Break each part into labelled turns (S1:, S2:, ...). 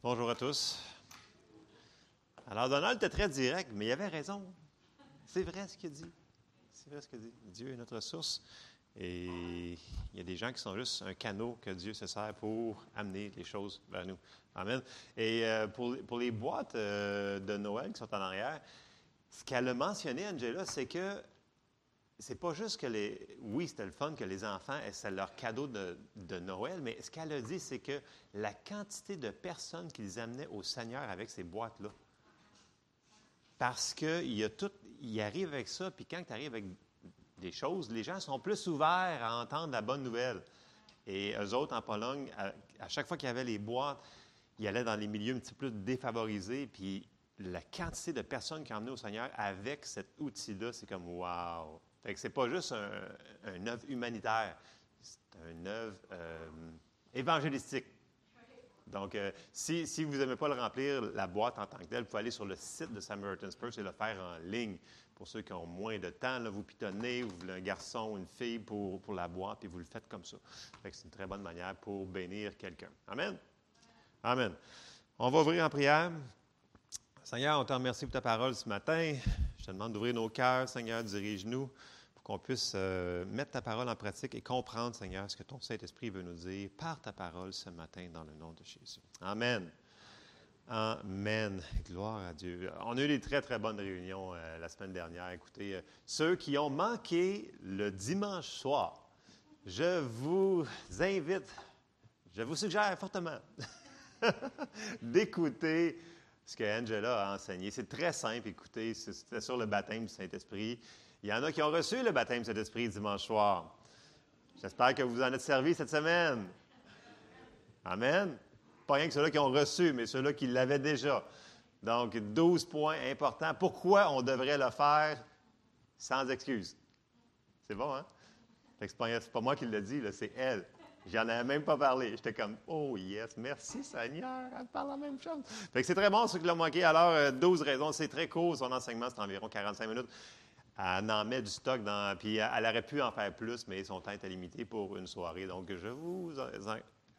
S1: Bonjour à tous. Alors, Donald était très direct, mais il avait raison. C'est vrai ce qu'il dit. C'est vrai ce qu'il dit. Dieu est notre source. Et il y a des gens qui sont juste un canot que Dieu se sert pour amener les choses vers nous. Amen. Et euh, pour, pour, les boîtes euh, de Noël qui sont en arrière, ce qu'elle a mentionné, Angela, c'est que c'est pas juste que les. Oui, c'était le fun que les enfants, c'est leur cadeau de, Noël, mais ce qu'elle a dit, c'est que la quantité de personnes qu'ils amenaient au Seigneur avec ces boîtes-là. Parce qu'il y a tout. Il arrive avec ça, puis quand tu arrives avec des choses, les gens sont plus ouverts à entendre la bonne nouvelle. Et eux autres, en Pologne, à, chaque fois qu'il y avait les boîtes, ils allaient dans les milieux un petit peu défavorisés, puis la quantité de personnes qui emmené au Seigneur avec cet outil-là, c'est comme wow! Fait que c'est pas juste un, un, œuvre humanitaire, c'est une œuvre euh, évangélistique. Donc, euh, si, si, vous n'aimez pas le remplir, la boîte en tant que telle, vous pouvez aller sur le site de Samaritan's Purse et le faire en ligne. Pour ceux qui ont moins de temps, vous pitonnez, vous voulez un garçon ou une fille pour, pour la boîte, puis vous le faites comme ça. Fait que c'est une très bonne manière pour bénir quelqu'un. Amen? Amen. On va ouvrir en prière. Seigneur, on te remercie pour ta parole ce matin. Je te demande d'ouvrir nos cœurs, Seigneur, dirige-nous pour qu'on puisse euh, mettre ta parole en pratique et comprendre, Seigneur, ce que ton Saint-Esprit veut nous dire par ta parole ce matin dans le nom de Jésus. Amen. Amen. Gloire à Dieu. On a eu des très, très bonnes réunions euh, la semaine dernière. Écoutez, euh, ceux qui ont manqué le dimanche soir, je vous invite, je vous suggère fortement d'écouter ce que Angela a enseigné. C'est très simple, écoutez, c'était sur le baptême du Saint-Esprit. Il y en a qui ont reçu le baptême du Saint-Esprit dimanche soir. J'espère que vous en êtes servi cette semaine. Amen. Pas rien que ceux-là qui ont reçu, mais ceux-là qui l'avaient déjà. Donc, 12 points importants. Pourquoi on devrait le faire sans excuse? C'est bon, hein? C'est pas, moi qui le dit, c'est elle. J'en avais même pas parlé. J'étais comme, oh yes, merci Seigneur, elle parle la même chose. Fait que c'est très bon, ce qui l'a manqué. Alors, 12 euh, raisons, c'est très court, son enseignement, c'est environ 45 minutes. Elle en met du stock dans, puis elle aurait pu en faire plus, mais son temps était limité pour une soirée. Donc, je vous,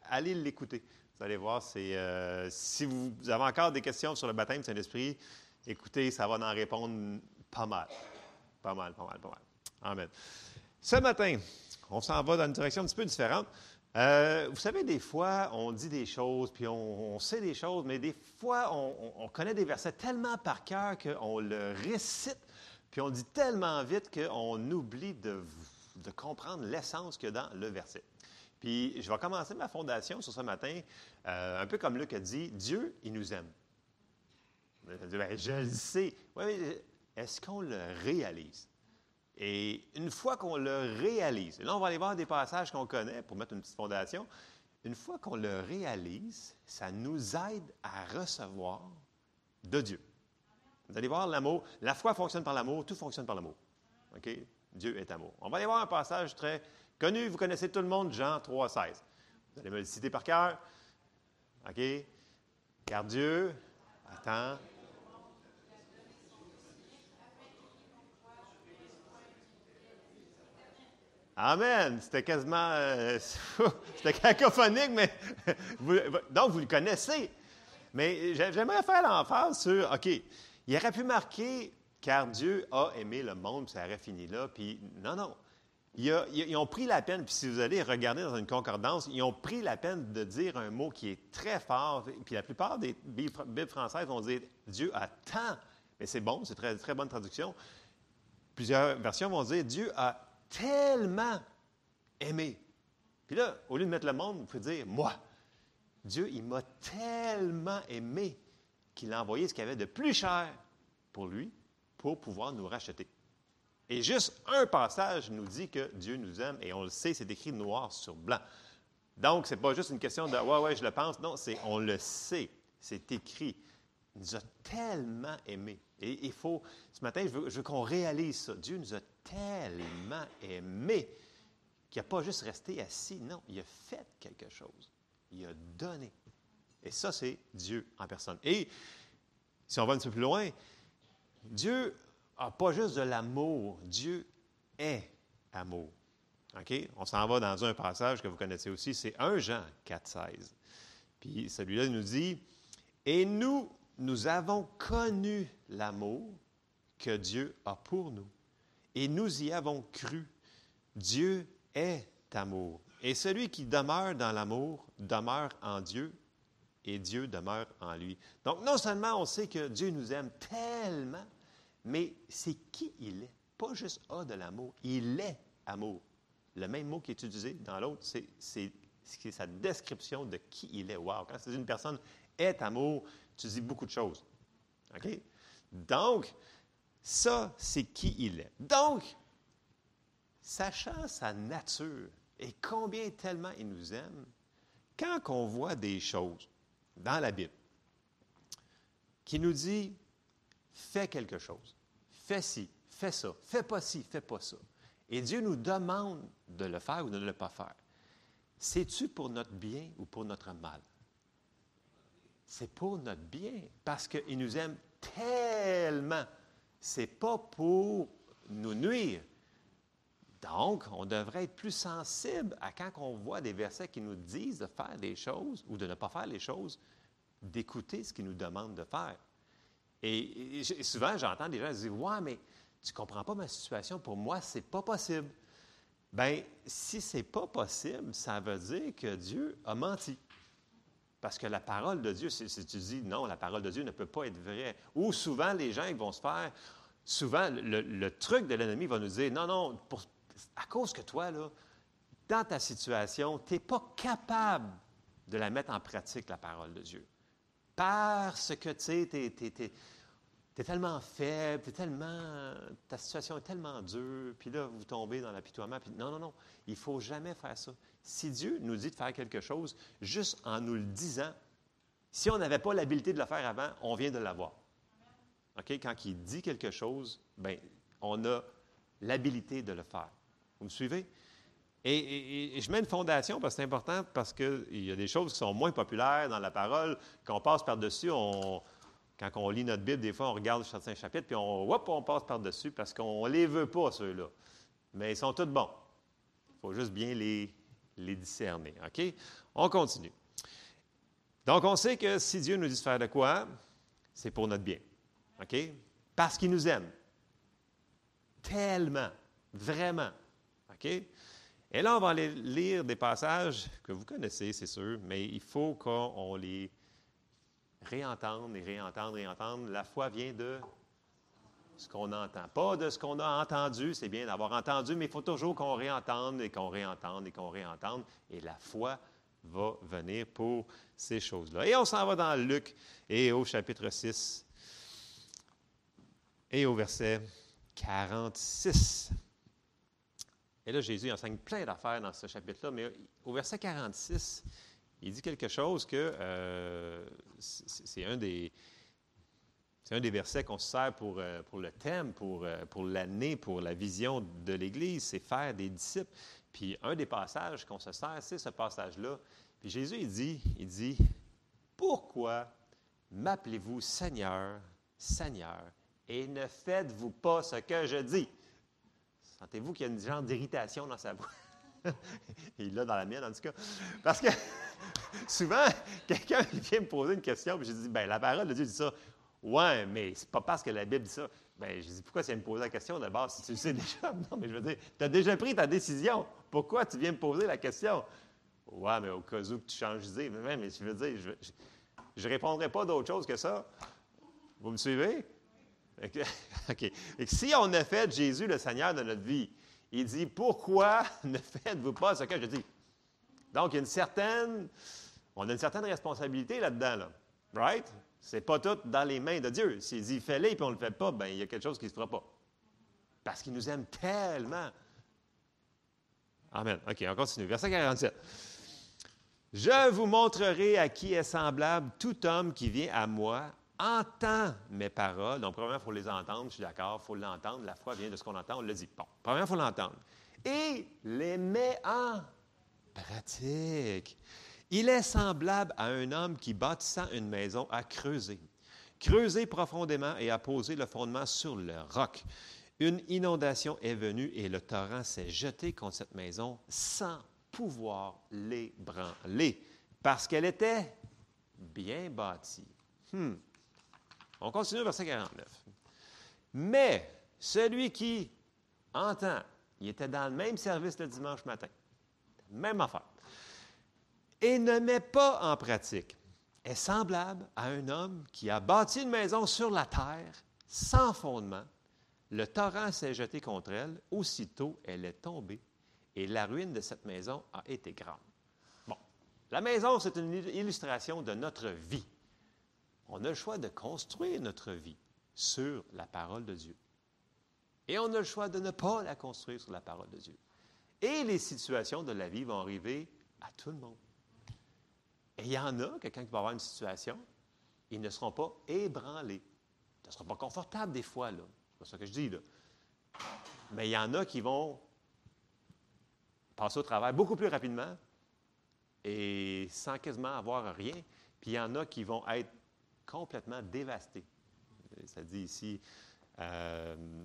S1: allez l'écouter. Vous allez voir, c'est, euh, si vous avez encore des questions sur le baptême Saint-Esprit, écoutez, ça va en répondre pas mal. Pas mal, pas mal, pas mal. Amen. Ce matin, on s'en va dans une direction un petit peu différente. Euh, vous savez, des fois, on dit des choses, puis on, sait des choses, mais des fois, on, connaît des versets tellement par cœur qu'on le récite, puis on dit tellement vite qu'on oublie de, comprendre l'essence qu'il y a dans le verset. Puis, je vais commencer ma fondation sur ce matin, euh, un peu comme Luc a dit, Dieu, il nous aime. Ben, je le sais. Mais est-ce qu'on le réalise? Et une fois qu'on le réalise, et là on va aller voir des passages qu'on connaît pour mettre une petite fondation, une fois qu'on le réalise, ça nous aide à recevoir de Dieu. Vous allez voir l'amour. La foi fonctionne par l'amour, tout fonctionne par l'amour. OK? Dieu est amour. On va aller voir un passage très connu, vous connaissez tout le monde, Jean 3,16. Vous allez me le citer par cœur. OK? Car Dieu attend Amen. C'était quasiment. Euh, c'était cacophonique, mais. donc, vous le connaissez. Mais j'aimerais faire l'emphase sur. OK, il aurait pu marquer car Dieu a aimé le monde, puis ça aurait fini là. Puis, non, non. ils ont pris la peine, puis si vous allez regarder dans une concordance, ils ont pris la peine de dire un mot qui est très fort. Puis la plupart des Bibles françaises vont dire Dieu a tant. Mais c'est bon, c'est très, très bonne traduction. Plusieurs versions vont dire Dieu a tellement aimé. Puis là, au lieu de mettre le monde, vous pouvez dire moi. Dieu, il m'a tellement aimé qu'il a envoyé ce qu'il avait de plus cher pour lui pour pouvoir nous racheter. Et juste un passage nous dit que Dieu nous aime et on le sait, c'est écrit noir sur blanc. Donc, ce n'est pas juste une question de ouais, ouais, je le pense. Non, c'est on le sait, c'est écrit. Il nous a tellement aimés. Et il faut, ce matin, je veux, qu'on réalise ça. Dieu nous a tellement aimés qu'il n'a pas juste resté assis. Non, il a fait quelque chose. Il a donné. Et ça, c'est Dieu en personne. Et si on va un peu plus loin, Dieu n'a pas juste de l'amour. Dieu est amour. OK? On s'en va dans un passage que vous connaissez aussi, c'est 1 Jean 4,16. Puis celui-là nous dit Et nous, nous avons connu l'amour que Dieu a pour nous. Et nous y avons cru. Dieu est amour. Et celui qui demeure dans l'amour demeure en Dieu et Dieu demeure en lui. Donc, non seulement on sait que Dieu nous aime tellement, mais c'est qui il est. Pas juste A de l'amour, il est amour. Le même mot qui est utilisé dans l'autre, c'est sa description de qui il est. Wow! Quand c'est une personne est amour, tu dis beaucoup de choses. OK? Donc, ça, c'est qui il est. Donc, sachant sa nature et combien tellement il nous aime, quand on voit des choses dans la Bible qui nous dit fais quelque chose, fais ci, fais ça, fais pas ci, fais pas ça, et Dieu nous demande de le faire ou de ne le pas faire, c'est-tu pour notre bien ou pour notre mal? C'est pour notre bien, parce qu'il nous aime tellement. C'est pas pour nous nuire. Donc, on devrait être plus sensible à quand on voit des versets qui nous disent de faire des choses ou de ne pas faire les choses, d'écouter ce qu'ils nous demandent de faire. Et, souvent, j'entends des gens dire Ouais, mais tu ne comprends pas ma situation, pour moi, ce n'est pas possible. Bien, si ce n'est pas possible, ça veut dire que Dieu a menti. Parce que la parole de Dieu, si, tu dis non, la parole de Dieu ne peut pas être vraie, ou souvent les gens vont se faire, souvent le, truc de l'ennemi va nous dire non, non, à cause que toi, là, dans ta situation, tu n'es pas capable de la mettre en pratique, la parole de Dieu. Parce que, tu sais, es, tellement faible, es tellement, ta situation est tellement dure, puis là, vous tombez dans l'apitoiement. Puis non, non, non, il ne faut jamais faire ça. Si Dieu nous dit de faire quelque chose, juste en nous le disant, si on n'avait pas l'habilité de le faire avant, on vient de l'avoir. OK? Quand il dit quelque chose, bien, on a l'habilité de le faire. Vous me suivez? Et, je mets une fondation parce que c'est important, parce qu'il y a des choses qui sont moins populaires dans la parole, qu'on passe par-dessus. Quand on lit notre Bible, des fois, on regarde certains chapitres, puis on, hop, on passe par-dessus parce qu'on ne les veut pas, ceux-là. Mais ils sont tous bons. Il faut juste bien les, les discerner. OK? On continue. Donc, on sait que si Dieu nous dit de faire de quoi, c'est pour notre bien. OK? Parce qu'il nous aime. Tellement. Vraiment. OK? Et là, on va aller lire des passages que vous connaissez, c'est sûr, mais il faut qu'on les réentende et réentende, réentende. La foi vient de ce qu'on entend. Pas de ce qu'on a entendu, c'est bien d'avoir entendu, mais il faut toujours qu'on réentende et qu'on réentende et qu'on réentende. Et la foi va venir pour ces choses-là. Et on s'en va dans Luc et au chapitre 6 et au verset 46. Et là, Jésus enseigne plein d'affaires dans ce chapitre-là, mais au verset 46, il dit quelque chose que euh, c'est un des, c'est un des versets qu'on se sert pour, euh, le thème, pour, euh, pour l'année, pour la vision de l'Église, c'est faire des disciples. Puis un des passages qu'on se sert, c'est ce passage-là. Puis Jésus, il dit, il dit, pourquoi m'appelez-vous Seigneur, Seigneur, et ne faites-vous pas ce que je dis? Sentez-vous qu'il y a une genre d'irritation dans sa voix? il l'a dans la mienne, en tout cas. Parce que souvent, quelqu'un vient me poser une question, puis je dis, bien, la parole de Dieu dit ça. Ouais, mais c'est pas parce que la Bible dit ça. Bien, je dis, pourquoi tu viens me poser la question d'abord si tu le sais déjà? Non, mais je veux dire, tu as déjà pris ta décision. Pourquoi tu viens me poser la question? Ouais, mais au cas où tu changes d'idée. Mais, mais je veux dire, je ne répondrai pas d'autre chose que ça. Vous me suivez? OK. Si on a fait Jésus le Seigneur de notre vie, il dit, pourquoi ne faites-vous pas ce que je dis? Donc, il y a une certaine, on a une certaine responsabilité là-dedans, là. Right? C'est pas tout dans les mains de Dieu. S'il dit fais-le et on ne le fait pas, bien, il y a quelque chose qui ne se fera pas. Parce qu'il nous aime tellement. Amen. OK, on continue. Verset 47. Je vous montrerai à qui est semblable tout homme qui vient à moi, entend mes paroles. Donc, premièrement, il faut les entendre, je suis d'accord, il faut l'entendre. La foi vient de ce qu'on entend, on le dit. Bon, premièrement, il faut l'entendre. Et les met en pratique. Il est semblable à un homme qui, bâtissant une maison, a creusé. Creusé profondémément et a posé le fondement sur le roc. Une inondation est venue et le torrent s'est jeté contre cette maison sans pouvoir l'ébranler, parce qu'elle était bien bâtie. Hmm. On continue, verset 49. Mais celui qui entend, il était dans le même service le dimanche matin, même affaire, et ne met pas en pratique, est semblable à un homme qui a bâti une maison sur la terre sans fondement. Le torrent s'est jeté contre elle, aussitôt elle est tombée, et la ruine de cette maison a été grande. Bon, la maison, c'est une illustration de notre vie. On a le choix de construire notre vie sur la parole de Dieu. Et on a le choix de ne pas la construire sur la parole de Dieu. Et les situations de la vie vont arriver à tout le monde. Et il y en a, quelqu'un qui va avoir une situation, ils ne seront pas ébranlés. Ce ne sera pas confortable des fois, là. C'est pas ça que je dis, là. Mais il y en a qui vont passer au travail beaucoup plus rapidement et sans quasiment avoir rien. Puis il y en a qui vont être complètement dévastés. Ça dit ici, euh,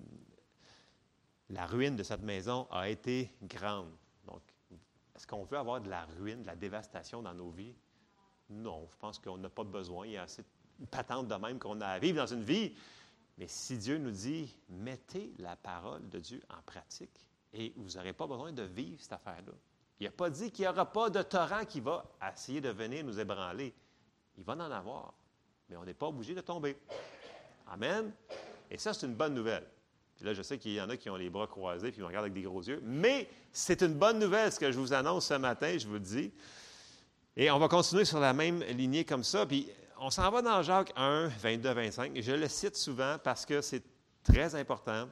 S1: la ruine de cette maison a été grande. Donc, est-ce qu'on veut avoir de la ruine, de la dévastation dans nos vies? Non, je pense qu'on n'a pas besoin. Il y a assez de patente de même qu'on a à vivre dans une vie. Mais si Dieu nous dit, mettez la parole de Dieu en pratique et vous n'aurez pas besoin de vivre cette affaire-là. Il n'a pas dit qu'il n'y aura pas de torrent qui va essayer de venir nous ébranler. Il va en avoir, mais on n'est pas obligé de tomber. Amen. Et ça, c'est une bonne nouvelle. Puis là, je sais qu'il y en a qui ont les bras croisés puis ils me regardent avec des gros yeux. Mais c'est une bonne nouvelle, ce que je vous annonce ce matin, je vous dis. Et on va continuer sur la même lignée comme ça. Puis on s'en va dans Jacques 1, 22, 25. Je le cite souvent parce que c'est très important.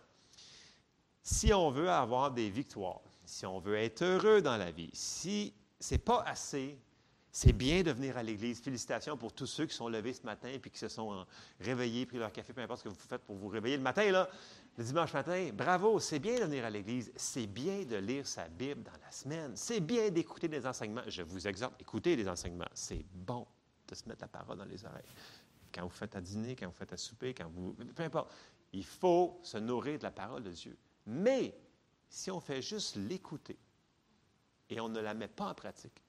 S1: Si on veut avoir des victoires, si on veut être heureux dans la vie, si c'est pas assez, c'est bien de venir à l'Église. Félicitations pour tous ceux qui sont levés ce matin et qui se sont réveillés, pris leur café, peu importe ce que vous faites pour vous réveiller le matin, là, le dimanche matin. Bravo, c'est bien de venir à l'Église. C'est bien de lire sa Bible dans la semaine. C'est bien d'écouter des enseignements. Je vous exhorte, écoutez les enseignements. C'est bon de se mettre la parole dans les oreilles. Quand vous faites à dîner, quand vous faites à souper, quand vous. Peu importe. Il faut se nourrir de la parole de Dieu. Mais si on fait juste l'écouter et on ne la met pas en pratique,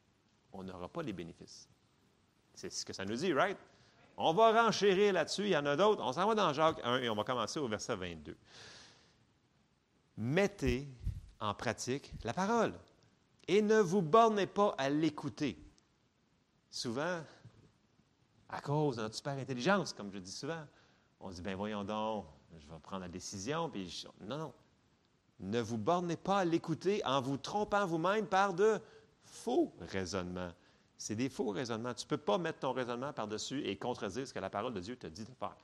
S1: on n'aura pas les bénéfices. C'est ce que ça nous dit, right? On va renchérir là-dessus. Il y en a d'autres. On s'en va dans Jacques 1 et on va commencer au verset 22. Mettez en pratique la parole et ne vous bornez pas à l'écouter. Souvent, à cause de notre super intelligence, comme je dis souvent, on dit, ben voyons donc, je vais prendre la décision, puis non, non. Ne vous bornez pas à l'écouter en vous trompant vous-même par de faux raisonnements. C'est des faux raisonnements. Tu ne peux pas mettre ton raisonnement par-dessus et contredire ce que la parole de Dieu te dit de faire.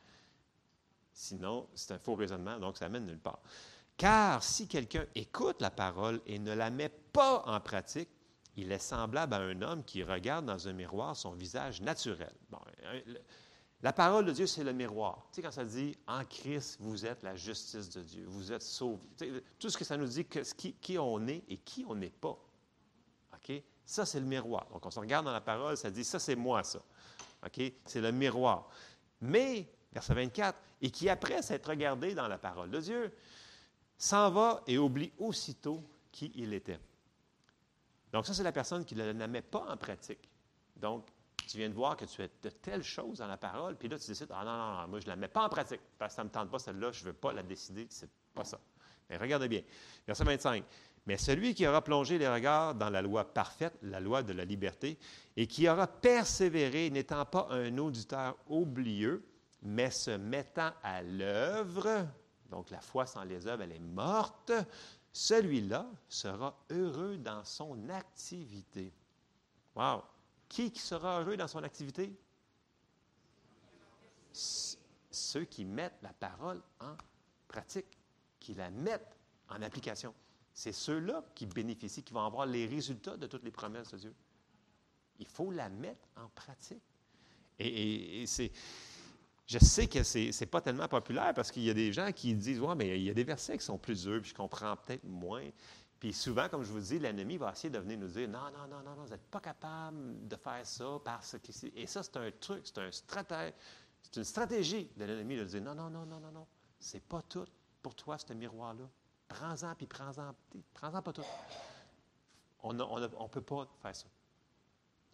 S1: Sinon, c'est un faux raisonnement, donc ça mène nulle part. Car si quelqu'un écoute la parole et ne la met pas en pratique, il est semblable à un homme qui regarde dans un miroir son visage naturel. la parole de Dieu, c'est le miroir. Tu sais, quand ça dit en Christ, vous êtes la justice de Dieu, vous êtes sauvés. tout ce que ça nous dit, qui, qui on est et qui on n'est pas. OK? Ça, c'est le miroir. Donc, on se regarde dans la parole, ça dit, ça, c'est moi, ça. OK? C'est le miroir. Mais, verset 24, et qui, après s'être regardé dans la parole de Dieu, s'en va et oublie aussitôt qui il était. Donc, ça, c'est la personne qui ne la met pas en pratique. Donc, tu viens de voir que tu as de telles choses dans la parole, puis là, tu décides, ah non, non, non, moi, je ne la mets pas en pratique, parce que ça ne me tente pas, celle-là, je ne veux pas la décider, c'est pas ça. Mais regardez bien. Verset 25. Mais celui qui aura plongé les regards dans la loi parfaite, la loi de la liberté, et qui aura persévéré, n'étant pas un auditeur oublieux, mais se mettant à l'œuvre, donc la foi sans les œuvres, elle est morte, celui-là sera heureux dans son activité. Wow! Qui sera heureux dans son activité? Ceux qui mettent la parole en pratique, qui la mettent en application. C'est ceux-là qui bénéficient, qui vont avoir les résultats de toutes les promesses de Dieu. Il faut la mettre en pratique. Et, c'est. Je sais que ce n'est pas tellement populaire parce qu'il y a des gens qui disent Ouais, mais il y a des versets qui sont plus durs, puis je comprends peut-être moins. Puis souvent, comme je vous dis, l'ennemi va essayer de venir nous dire Non, non, non, non, non vous n'êtes pas capable de faire ça parce que. Et ça, c'est un truc, c'est un stratège, c'est une stratégie de l'ennemi de dire Non, non, non, non, non, non. C'est pas tout pour toi, ce miroir-là. Prends-en, puis prends-en. Prends-en pas tout. On ne peut pas faire ça.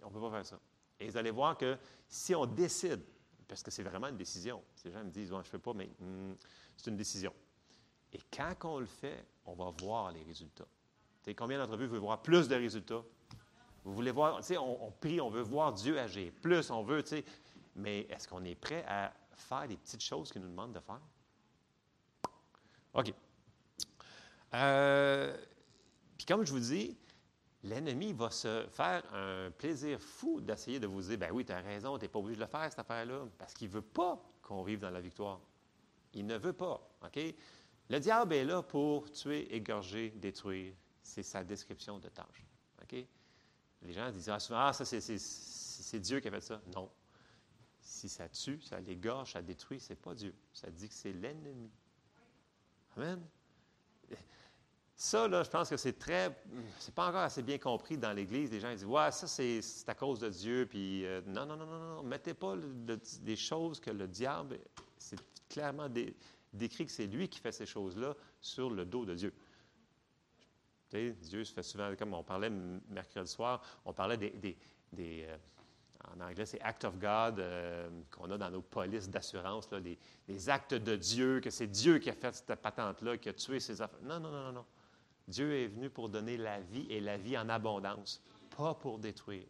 S1: On ne peut pas faire ça. Et vous allez voir que si on décide parce que c'est vraiment une décision. Ces gens me disent, je ne fais pas, mais hmm, c'est une décision. Et quand on le fait, on va voir les résultats. combien d'entre vous veulent voir plus de résultats? Vous voulez voir, tu sais, on, prie, on veut voir Dieu agir. Plus, on veut, tu. Mais est-ce qu'on est prêt à faire les petites choses qu'il nous demande de faire? OK. Euh, puis comme je vous dis, l'ennemi va se faire un plaisir fou d'essayer de vous dire, ben oui, tu as raison, tu n'es pas obligé de le faire, cette affaire-là, parce qu'il ne veut pas qu'on vive dans la victoire. Il ne veut pas, OK? Le diable est là pour tuer, égorger, détruire. C'est sa description de tâche, OK? Les gens disent ah, souvent, ah, ça, c'est Dieu qui a fait ça. Non. Si ça tue, ça l'égorge, ça détruit, ce n'est pas Dieu. Ça dit que c'est l'ennemi. Amen? Ça, là, je pense que c'est très. C'est pas encore assez bien compris dans l'Église. Les gens disent Ouais, ça, c'est à cause de Dieu. Puis, euh, non, non, non, non, non. Mettez pas des choses que le diable. C'est clairement décrit que c'est lui qui fait ces choses-là sur le dos de Dieu. Dieu se fait souvent, comme on parlait mercredi soir, on parlait des. Euh, en anglais, c'est Act of God euh, qu'on a dans nos polices d'assurance, des, actes de Dieu, que c'est Dieu qui a fait cette patente-là, qui a tué ses affaires. Non, non, non, non. Dieu est venu pour donner la vie et la vie en abondance, pas pour détruire.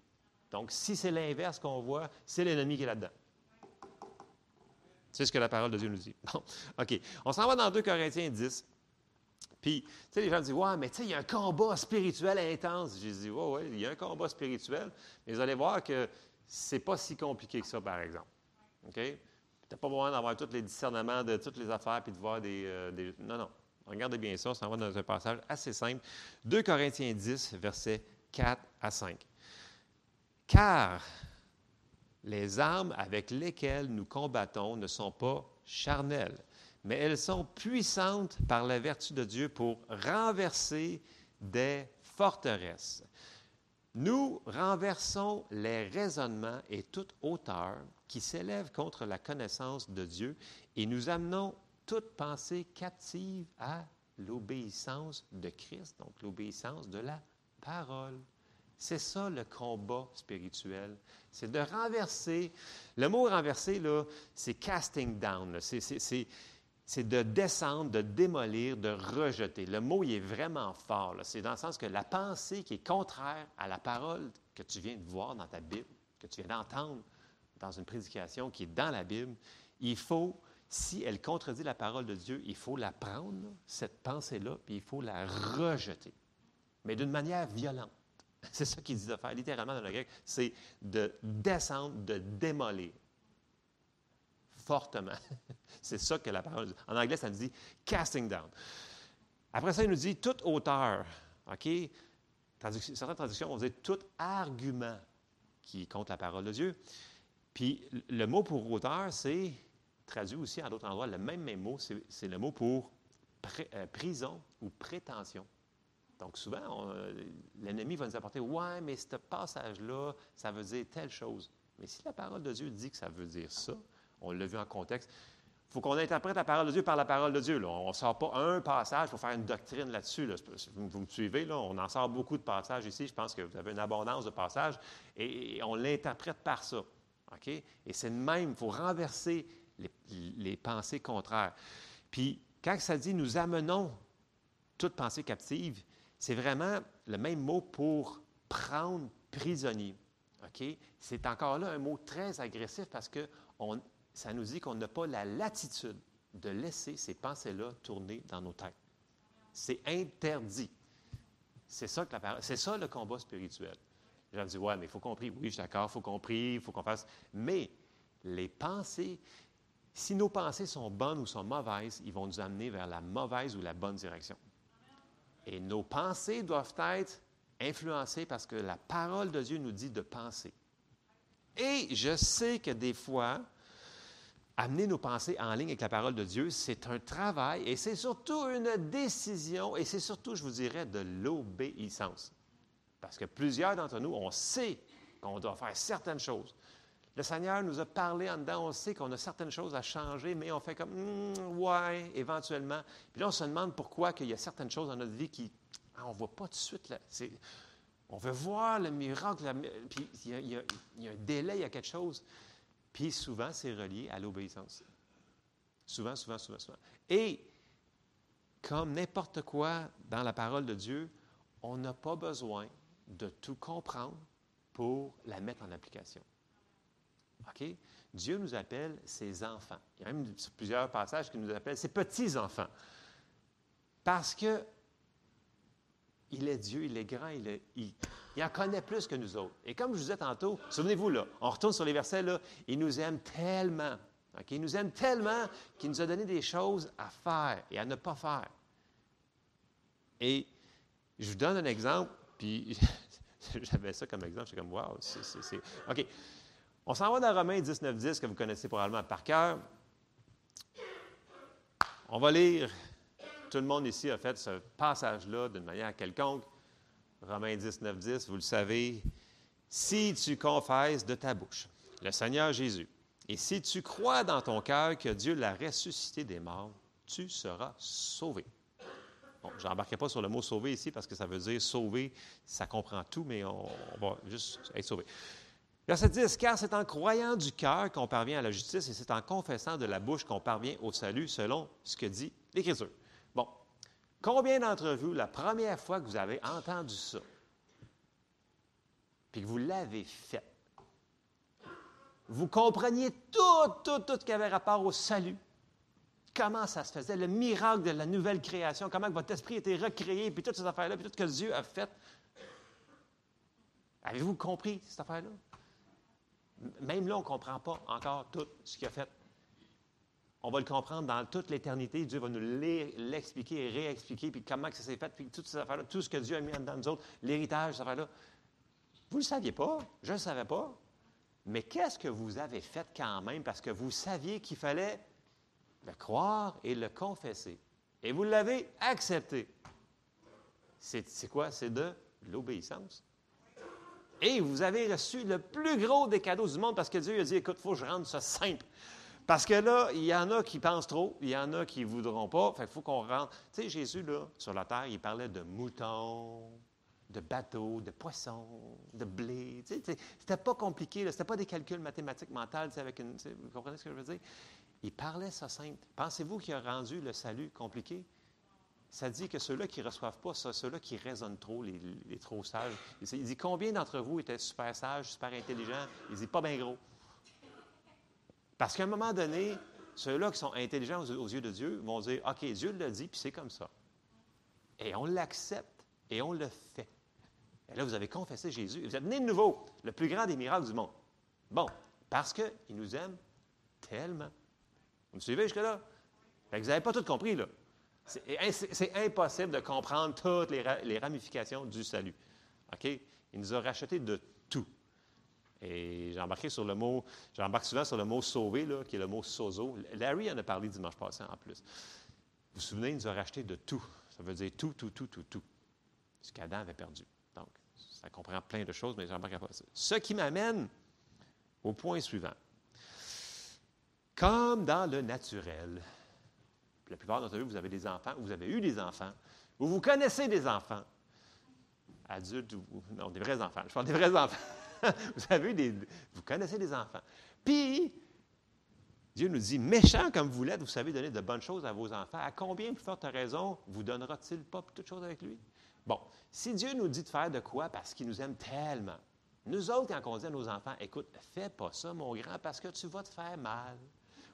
S1: Donc, si c'est l'inverse qu'on voit, c'est l'ennemi qui est là-dedans. C'est ce que la parole de Dieu nous dit. OK. On s'en va dans 2 Corinthiens 10. Puis, tu sais, les gens disent, ouais, mais tu sais, il y a un combat spirituel intense. J'ai dit, ouais, ouais, il y a un combat spirituel, mais vous allez voir que c'est pas si compliqué que ça, par exemple. OK? Tu n'as pas besoin d'avoir tous les discernements de toutes les affaires puis de voir des. Euh, des... Non, non. Regardez bien ça, on s'en va dans un passage assez simple. 2 Corinthiens 10, versets 4 à 5. Car les armes avec lesquelles nous combattons ne sont pas charnelles, mais elles sont puissantes par la vertu de Dieu pour renverser des forteresses. Nous renversons les raisonnements et toute hauteur qui s'élèvent contre la connaissance de Dieu et nous amenons toute pensée captive à l'obéissance de Christ, donc l'obéissance de la parole. C'est ça le combat spirituel. C'est de renverser. Le mot renverser, là, c'est casting down. C'est de descendre, de démolir, de rejeter. Le mot, il est vraiment fort. C'est dans le sens que la pensée qui est contraire à la parole que tu viens de voir dans ta Bible, que tu viens d'entendre dans une prédication qui est dans la Bible, il faut, si elle contredit la parole de Dieu, il faut la prendre, cette pensée-là, puis il faut la rejeter. Mais d'une manière violente. C'est ça qu'il dit de faire, littéralement dans le grec, c'est de descendre, de démolir fortement. C'est ça que la parole. En anglais, ça nous dit casting down. Après ça, il nous dit toute hauteur. OK? Certaines traductions vont dire tout argument qui compte la parole de Dieu. Puis le mot pour hauteur, c'est traduit aussi à d'autres endroits. Le même, mot, c'est le mot pour euh, prison ou prétention. Donc souvent, l'ennemi va nous apporter Ouais, mais ce passage-là, ça veut dire telle chose. Mais si la parole de Dieu dit que ça veut dire ça, on l'a vu en contexte. Il faut qu'on interprète la parole de Dieu par la parole de Dieu. On ne sort pas un passage pour faire une doctrine là-dessus. Vous, me suivez, là? on en sort beaucoup de passages ici. Je pense que vous avez une abondance de passages et, on l'interprète par ça. OK? Et c'est le même, il faut renverser les, pensées contraires. Puis, quand ça dit nous amenons toute pensée captive, c'est vraiment le même mot pour prendre prisonnier. C'est encore là un mot très agressif parce que on, ça nous dit qu'on n'a pas la latitude de laisser ces pensées-là tourner dans nos têtes. C'est interdit. C'est ça, que c'est ça le combat spirituel. Les gens disent, ouais, mais il faut qu'on prie. Oui, je suis d'accord, il faut qu'on prie, il faut qu'on fasse. Mais les pensées, si nos pensées sont bonnes ou sont mauvaises, ils vont nous amener vers la mauvaise ou la bonne direction. Et nos pensées doivent être influencées parce que la parole de Dieu nous dit de penser. Et je sais que des fois, amener nos pensées en ligne avec la parole de Dieu, c'est un travail et c'est surtout une décision et c'est surtout, je vous dirais, de l'obéissance. Parce que plusieurs d'entre nous, on sait qu'on doit faire certaines choses. Le Seigneur nous a parlé en dedans, on sait qu'on a certaines choses à changer, mais on fait comme, hmm, ouais, éventuellement. Puis là, on se demande pourquoi il y a certaines choses dans notre vie qui, ah, on ne voit pas tout de suite. Là. On veut voir le miracle, puis il y, a, il y a un délai, il y a quelque chose. Puis souvent, c'est relié à l'obéissance. Souvent, souvent, souvent, souvent. Et comme n'importe quoi dans la parole de Dieu, on n'a pas besoin de tout comprendre pour la mettre en application. Dieu nous appelle ses enfants. Il y a même plusieurs passages qui nous appellent ses petits-enfants. Parce que il est Dieu, il est grand, il, il, en connaît plus que nous autres. Et comme je vous disais tantôt, souvenez-vous, là, on retourne sur les versets, là, il nous aime tellement. Il nous aime tellement qu'il nous a donné des choses à faire et à ne pas faire. Et je vous donne un exemple, puis j'avais ça comme exemple, j'étais comme, wow, c'est. OK. On s'en va dans Romains 19, 10, que vous connaissez probablement par cœur. On va lire. Tout le monde ici a fait ce passage-là d'une manière quelconque. Romains 19, 10, vous le savez. Si tu confesses de ta bouche le Seigneur Jésus, et si tu crois dans ton cœur que Dieu l'a ressuscité des morts, tu seras sauvé. Bon, je n'embarquerai pas sur le mot sauvé ici parce que ça veut dire sauver, ça comprend tout, mais on, va juste être sauvé. Verset 10, car c'est en croyant du cœur qu'on parvient à la justice et c'est en confessant de la bouche qu'on parvient au salut, selon ce que dit l'Écriture. Bon, combien d'entre vous, la première fois que vous avez entendu ça, puis que vous l'avez fait, vous compreniez tout, tout, tout ce qui avait rapport au salut, comment ça se faisait, le miracle de la nouvelle création, comment votre esprit était recréé, puis toutes ces affaires-là, puis tout ce que Dieu a fait. Avez-vous compris cette affaire-là? Même là, on ne comprend pas encore tout ce qu'il a fait. On va le comprendre dans toute l'éternité. Dieu va nous l'expliquer et réexpliquer, puis comment ça s'est fait, puis toutes ces affaires-là, tout ce que Dieu a mis dans nous autres, l'héritage, ces affaires-là. Vous ne le saviez pas, je ne le savais pas. Mais qu'est-ce que vous avez fait quand même parce que vous saviez qu'il fallait le croire et le confesser? Et vous l'avez accepté. C'est quoi? C'est de l'obéissance. Et vous avez reçu le plus gros des cadeaux du monde parce que Dieu a dit, écoute, il faut que je rende ça simple. Parce que là, il y en a qui pensent trop, il y en a qui ne voudront pas. Il faut qu'on rende. Tu sais, Jésus, là, sur la terre, il parlait de moutons, de bateaux, de poissons, de blé. Tu sais, c'était pas compliqué, ce n'était pas des calculs mathématiques mentales, avec une, vous comprenez ce que je veux dire? Il parlait ça simple. Pensez-vous qu'il a rendu le salut compliqué? Ça dit que ceux-là qui ne reçoivent pas ceux-là qui raisonnent trop, les, trop sages. Il dit combien d'entre vous étaient super sages, super intelligents? Il dit pas bien gros. Parce qu'à un moment donné, ceux-là qui sont intelligents aux, yeux de Dieu vont dire OK, Dieu l'a dit, puis c'est comme ça. Et on l'accepte et on le fait. Et là, vous avez confessé Jésus. Vous êtes né de nouveau, le plus grand des miracles du monde. Bon, parce qu'il nous aime tellement. Vous me suivez jusque-là? vous n'avez pas tout compris, là. C'est impossible de comprendre toutes les, ramifications du salut. OK? Il nous a racheté de tout. Et j'ai embarqué sur le mot, j'embarque souvent sur le mot sauver, là, qui est le mot sozo. Larry en a parlé dimanche passé en plus. Vous vous souvenez, il nous a racheté de tout. Ça veut dire tout, tout, tout, tout, tout. Ce qu'Adam avait perdu. Donc, ça comprend plein de choses, mais j'embarque pas. Ce qui m'amène au point suivant. Comme dans le naturel, la plupart d'entre vous, vous avez des enfants, vous avez eu des enfants, ou vous connaissez des enfants, adultes ou non, des vrais enfants. Je parle des vrais enfants. vous avez des, vous connaissez des enfants. Puis Dieu nous dit, méchant comme vous l'êtes, vous savez donner de bonnes choses à vos enfants. À combien plus forte raison vous donnera-t-il pas toutes choses avec lui? Bon, si Dieu nous dit de faire de quoi parce qu'il nous aime tellement, nous autres, quand on dit à nos enfants, écoute, fais pas ça, mon grand, parce que tu vas te faire mal.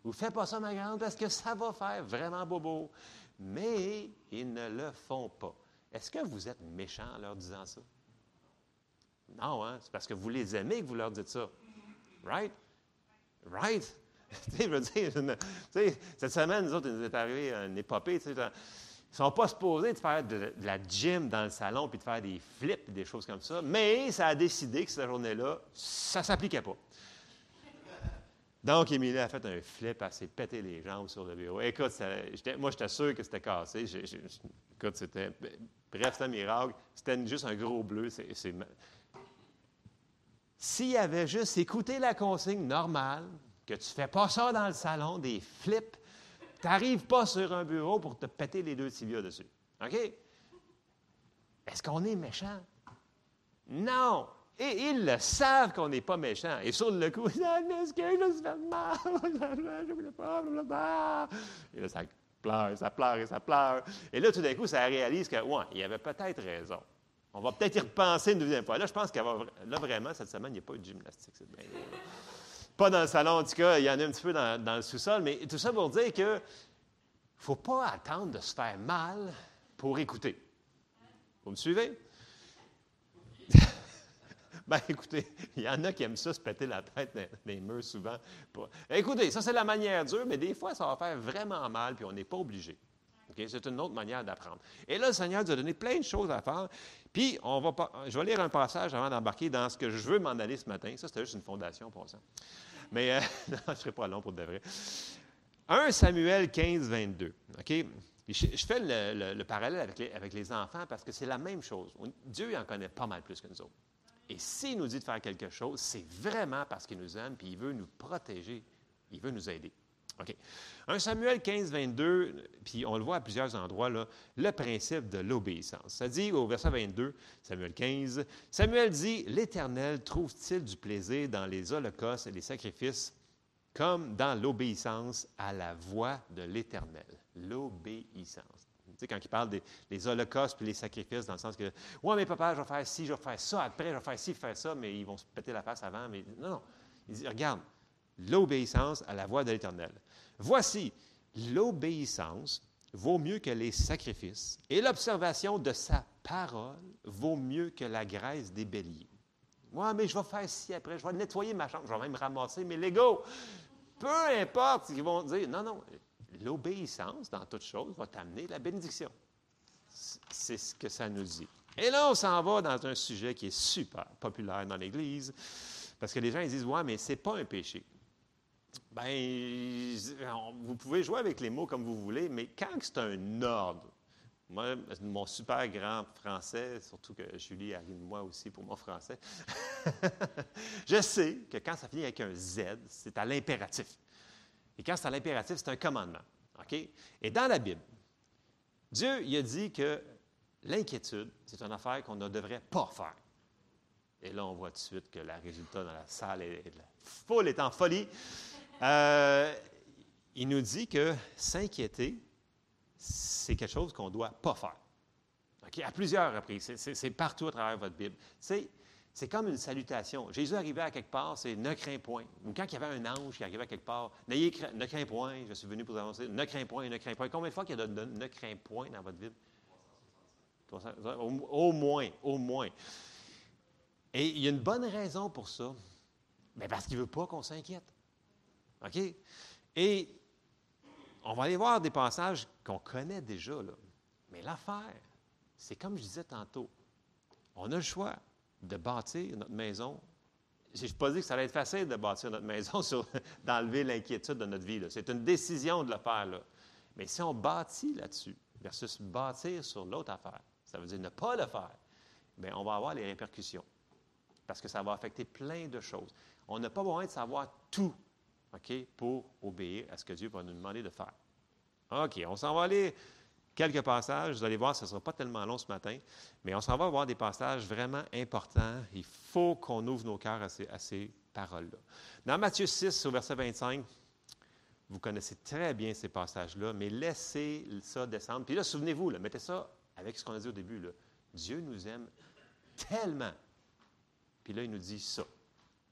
S1: Ou fais pas ça, ma grande, parce que ça va faire vraiment bobo. Mais ils ne le font pas. Est-ce que vous êtes méchant en leur disant ça? Non, hein? C'est parce que vous les aimez que vous leur dites ça. Right? Right? je veux dire, cette semaine, nous autres, il nous est arrivé une épopée. Ils ne sont pas supposés de faire de, la gym dans le salon puis de faire des flips des choses comme ça, mais ça a décidé que cette journée-là, ça ne s'appliquait pas. Donc, Émilie a fait un flip, elle s'est pété les jambes sur le bureau. Écoute, moi, j'étais sûr que c'était cassé. écoute, c'était. Bref, c'était un miracle. C'était juste un gros bleu. S'il avait juste écouté la consigne normale, que tu fais pas ça dans le salon, des flips, tu n'arrives pas sur un bureau pour te péter les deux tibias dessus. OK? Est-ce qu'on est méchant? Non! Et ils le savent qu'on n'est pas méchant. Et sur le coup, ils disent que je suis mal, je voulais pas, Et là, ça pleure, ça pleure et ça pleure. Et là, tout d'un coup, ça réalise que, ouais, il avait peut-être raison. On va peut-être y repenser une deuxième fois. Là, je pense qu'il là, vraiment, cette semaine, il n'y a pas eu de gymnastique. Pas dans le salon, en tout cas, il y en a un petit peu dans, dans le sous-sol, mais tout ça pour dire que faut pas attendre de se faire mal pour écouter. Vous me suivez? Ben, écoutez, il y en a qui aiment ça, se péter la tête dans les murs souvent. Écoutez, ça, c'est la manière dure, mais des fois, ça va faire vraiment mal, puis on n'est pas obligé. C'est une autre manière d'apprendre. Et là, le Seigneur nous a donné plein de choses à faire. Puis, on va je vais lire un passage avant d'embarquer dans ce que je veux m'en aller ce matin. Ça, c'était juste une fondation pour ça. Mais euh, je ne serai pas long pour de vrai. 1 Samuel 15, 22. OK? Je, fais le, parallèle avec les, avec les, enfants parce que c'est la même chose. Dieu en connaît pas mal plus que nous autres. Et s'il nous dit de faire quelque chose, c'est vraiment parce qu'il nous aime, puis il veut nous protéger, il veut nous aider. OK. 1 Samuel 15, 22, puis on le voit à plusieurs endroits, là, le principe de l'obéissance. Ça dit au verset 22, Samuel 15, Samuel dit, L'Éternel trouve-t-il du plaisir dans les holocaustes et les sacrifices comme dans l'obéissance à la voix de l'Éternel? L'obéissance. Quand il parle des holocaustes puis les sacrifices, dans le sens que, ouais, mais papa, je vais faire ci, je vais faire ça, après, je vais faire ci, faire ça, mais ils vont se péter la face avant. Mais non, non. Il dit, regarde, l'obéissance à la voix de l'Éternel. Voici, l'obéissance vaut mieux que les sacrifices, et l'observation de sa parole vaut mieux que la graisse des béliers. Moi, mais je vais faire ci après, je vais nettoyer ma chambre, je vais même ramasser mes Legos. Peu importe ce qu'ils vont dire. Non, non, l'obéissance dans toute chose va t'amener la bénédiction. C'est ce que ça nous dit. Et là, on s'en va dans un sujet qui est super populaire dans l'Église, parce que les gens ils disent, ouais, mais ce n'est pas un péché. Ben, vous pouvez jouer avec les mots comme vous voulez, mais quand c'est un ordre, moi, mon super grand français, surtout que Julie arrive moi aussi pour mon français, je sais que quand ça finit avec un Z, c'est à l'impératif. Et quand c'est à l'impératif, c'est un commandement. OK? Et dans la Bible, Dieu il a dit que l'inquiétude, c'est une affaire qu'on ne devrait pas faire. Et là, on voit tout de suite que le résultat dans la salle est, la foule est en folie. Euh, il nous dit que s'inquiéter, c'est quelque chose qu'on ne doit pas faire. À plusieurs reprises. C'est partout à travers votre Bible. C'est comme une salutation. Jésus arrivait à quelque part, c'est ne crains point. Ou quand il y avait un ange qui arrivait à quelque part, n'ayez ne crains point, je suis venu pour vous annoncer, ne crains point, ne crains point. Combien de fois qu'il y a de, ne crains point dans votre Bible? Au, moins, au moins. Et il y a une bonne raison pour ça. Mais parce qu'il ne veut pas qu'on s'inquiète. OK? Et on va aller voir des passages qu'on connaît déjà, là. Mais l'affaire, c'est comme je disais tantôt, on a le choix de bâtir notre maison. Je ne pas dit que ça allait être facile de bâtir notre maison, d'enlever l'inquiétude de notre vie. C'est une décision de le faire. Mais si on bâtit là-dessus, versus bâtir sur l'autre affaire, ça veut dire ne pas le faire, bien, on va avoir les répercussions. Parce que ça va affecter plein de choses. On n'a pas besoin de savoir tout OK, pour obéir à ce que Dieu va nous demander de faire. OK, on s'en va aller quelques passages. Vous allez voir, ce ne sera pas tellement long ce matin, mais on s'en va voir des passages vraiment importants. Il faut qu'on ouvre nos cœurs à ces, paroles-là. Dans Matthieu 6, au verset 25, vous connaissez très bien ces passages-là, mais laissez ça descendre. Puis là, souvenez-vous, mettez ça avec ce qu'on a dit au début. Dieu nous aime tellement. Puis là, il nous dit ça.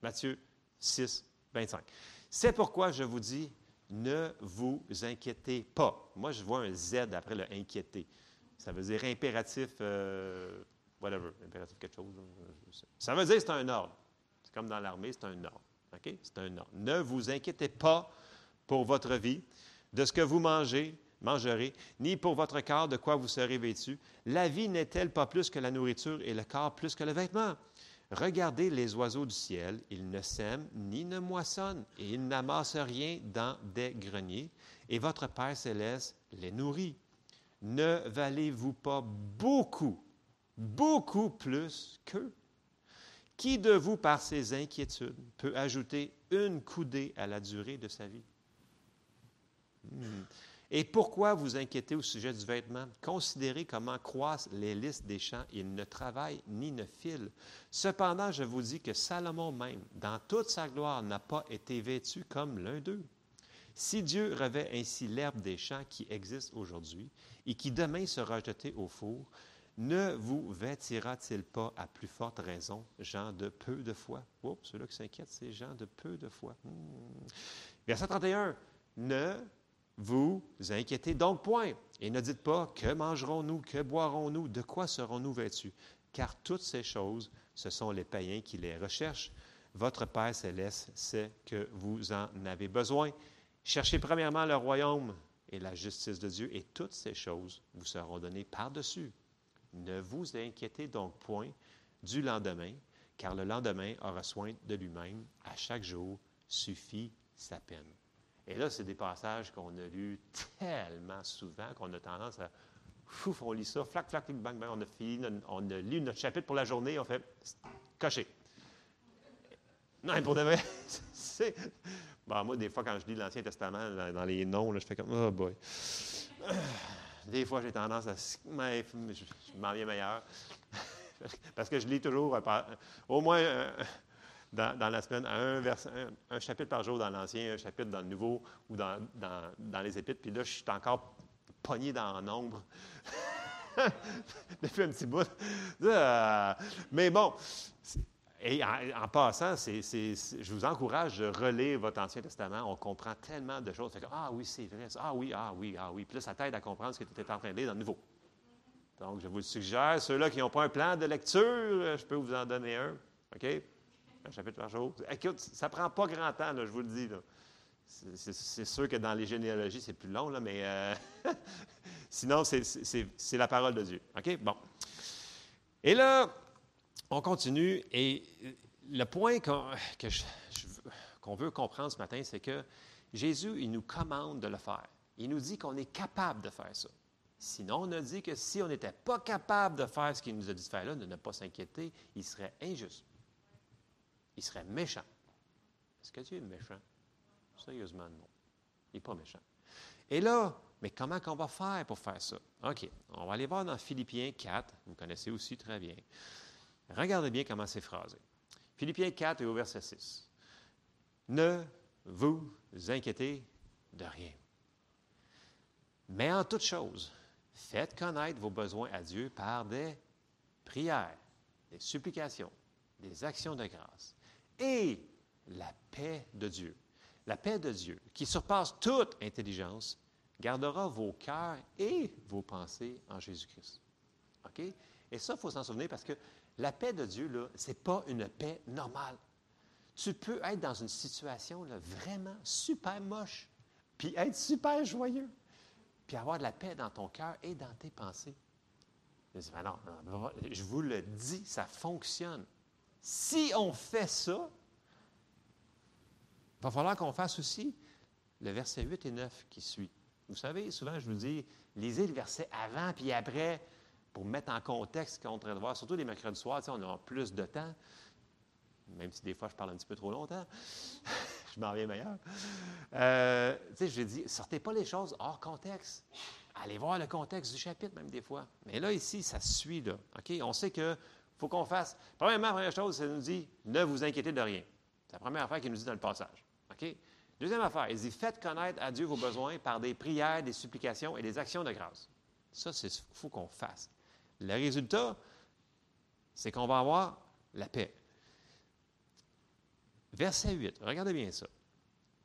S1: Matthieu 6, 25. C'est pourquoi je vous dis, ne vous inquiétez pas. Moi, je vois un Z après le inquiéter. Ça veut dire impératif, euh, whatever, impératif quelque chose. Ça veut dire c'est un ordre. C'est comme dans l'armée, c'est un ordre. OK? C'est un ordre. Ne vous inquiétez pas pour votre vie, de ce que vous mangez, mangerez, ni pour votre corps de quoi vous serez vêtu. La vie n'est-elle pas plus que la nourriture et le corps plus que le vêtement? Regardez les oiseaux du ciel, ils ne sèment ni ne moissonnent, et ils n'amassent rien dans des greniers, et votre Père céleste les nourrit. Ne valez-vous pas beaucoup, beaucoup plus qu'eux? Qui de vous, par ses inquiétudes, peut ajouter une coudée à la durée de sa vie? Hmm. Et pourquoi vous inquiétez au sujet du vêtement? Considérez comment croissent les listes des champs. Ils ne travaillent ni ne filent. Cependant, je vous dis que Salomon même, dans toute sa gloire, n'a pas été vêtu comme l'un d'eux. Si Dieu revêt ainsi l'herbe des champs qui existe aujourd'hui et qui demain sera jetée au four, ne vous vêtira-t-il pas à plus forte raison, gens de peu de foi? Oups, ceux-là qui s'inquiètent, c'est gens de peu de foi. Hmm. Verset 31. Ne vous inquiétez donc point. Et ne dites pas que mangerons-nous, que boirons-nous, de quoi serons-nous vêtus? Car toutes ces choses, ce sont les païens qui les recherchent. Votre Père céleste sait que vous en avez besoin. Cherchez premièrement le royaume et la justice de Dieu, et toutes ces choses vous seront données par-dessus. Ne vous inquiétez donc point du lendemain, car le lendemain aura soin de lui-même. À chaque jour suffit sa peine. Et là, c'est des passages qu'on a lus tellement souvent qu'on a tendance à. Fouf, on lit ça, flac, flac, bang, bang, on a fini, on a lu notre chapitre pour la journée, on fait cocher. Non, pour de vrai, c'est. Bon, moi, des fois, quand je lis l'Ancien Testament, dans, les noms, je fais comme, oh boy. Des fois, j'ai tendance à. Mais je, m'en viens meilleur. Parce que je lis toujours au moins dans, la semaine, un, chapitre par jour dans l'Ancien, un chapitre dans le Nouveau ou dans, les Épîtres. Puis là, je suis encore pogné dans nombre. Depuis un petit bout. Euh, mais bon, en, passant, je vous encourage de relire votre Ancien Testament. On comprend tellement de choses. ah oui, c'est vrai. Ah oui, ah oui, ah oui. Puis là, ça t'aide à comprendre ce que tu étais en train de lire dans le Nouveau. Donc, je vous suggère. Ceux-là qui n'ont pas un plan de lecture, je peux vous en donner un. OK? Chapitre par jour. Écoute, ça ne prend pas grand temps, je vous le dis. C'est sûr que dans les généalogies, c'est plus long, là, mais euh, sinon, c'est la parole de Dieu. OK? Bon. Et là, on continue. Et le point qu'on veut comprendre ce matin, c'est que Jésus, il nous commande de le faire. Il nous dit qu'on est capable de faire ça. Sinon, on a dit que si on n'était pas capable de faire ce qu'il nous a dit de faire là, de ne pas s'inquiéter, il serait injuste. Il serait méchant. Est-ce que Dieu est méchant? Sérieusement, non. Il n'est pas méchant. Et là, mais comment qu'on va faire pour faire ça? OK, on va aller voir dans Philippiens 4, vous connaissez aussi très bien. Regardez bien comment c'est phrasé. Philippiens 4 et au verset 6. Ne vous inquiétez de rien. Mais en toute chose, faites connaître vos besoins à Dieu par des prières, des supplications, des actions de grâce. Et la paix de Dieu, la paix de Dieu, qui surpasse toute intelligence, gardera vos cœurs et vos pensées en Jésus-Christ. OK? Et ça, il faut s'en souvenir parce que la paix de Dieu, ce n'est pas une paix normale. Tu peux être dans une situation vraiment super moche, puis être super joyeux, puis avoir de la paix dans ton cœur et dans tes pensées. Je, dis, ben non, je vous le dis, ça fonctionne. Si on fait ça, il va falloir qu'on fasse aussi le verset 8 et 9 qui suit. Vous savez, souvent, je vous dis, lisez le verset avant puis après pour mettre en contexte ce qu'on train de voir, surtout les mercredis soirs, on a plus de temps, même si des fois je parle un petit peu trop longtemps, je m'en viens meilleur. Euh, tu je dis, sortez pas les choses hors contexte. Allez voir le contexte du chapitre, même des fois. Mais là, ici, ça suit, là. On sait que faut qu'on fasse. Premièrement, la première chose, ça nous dit ne vous inquiétez de rien. C'est la première affaire qu'il nous dit dans le passage. OK? Deuxième affaire, il dit faites connaître à Dieu vos besoins par des prières, des supplications et des actions de grâce. Ça, c'est ce qu'il faut qu'on fasse. Le résultat, c'est qu'on va avoir la paix. Verset 8, regardez bien ça.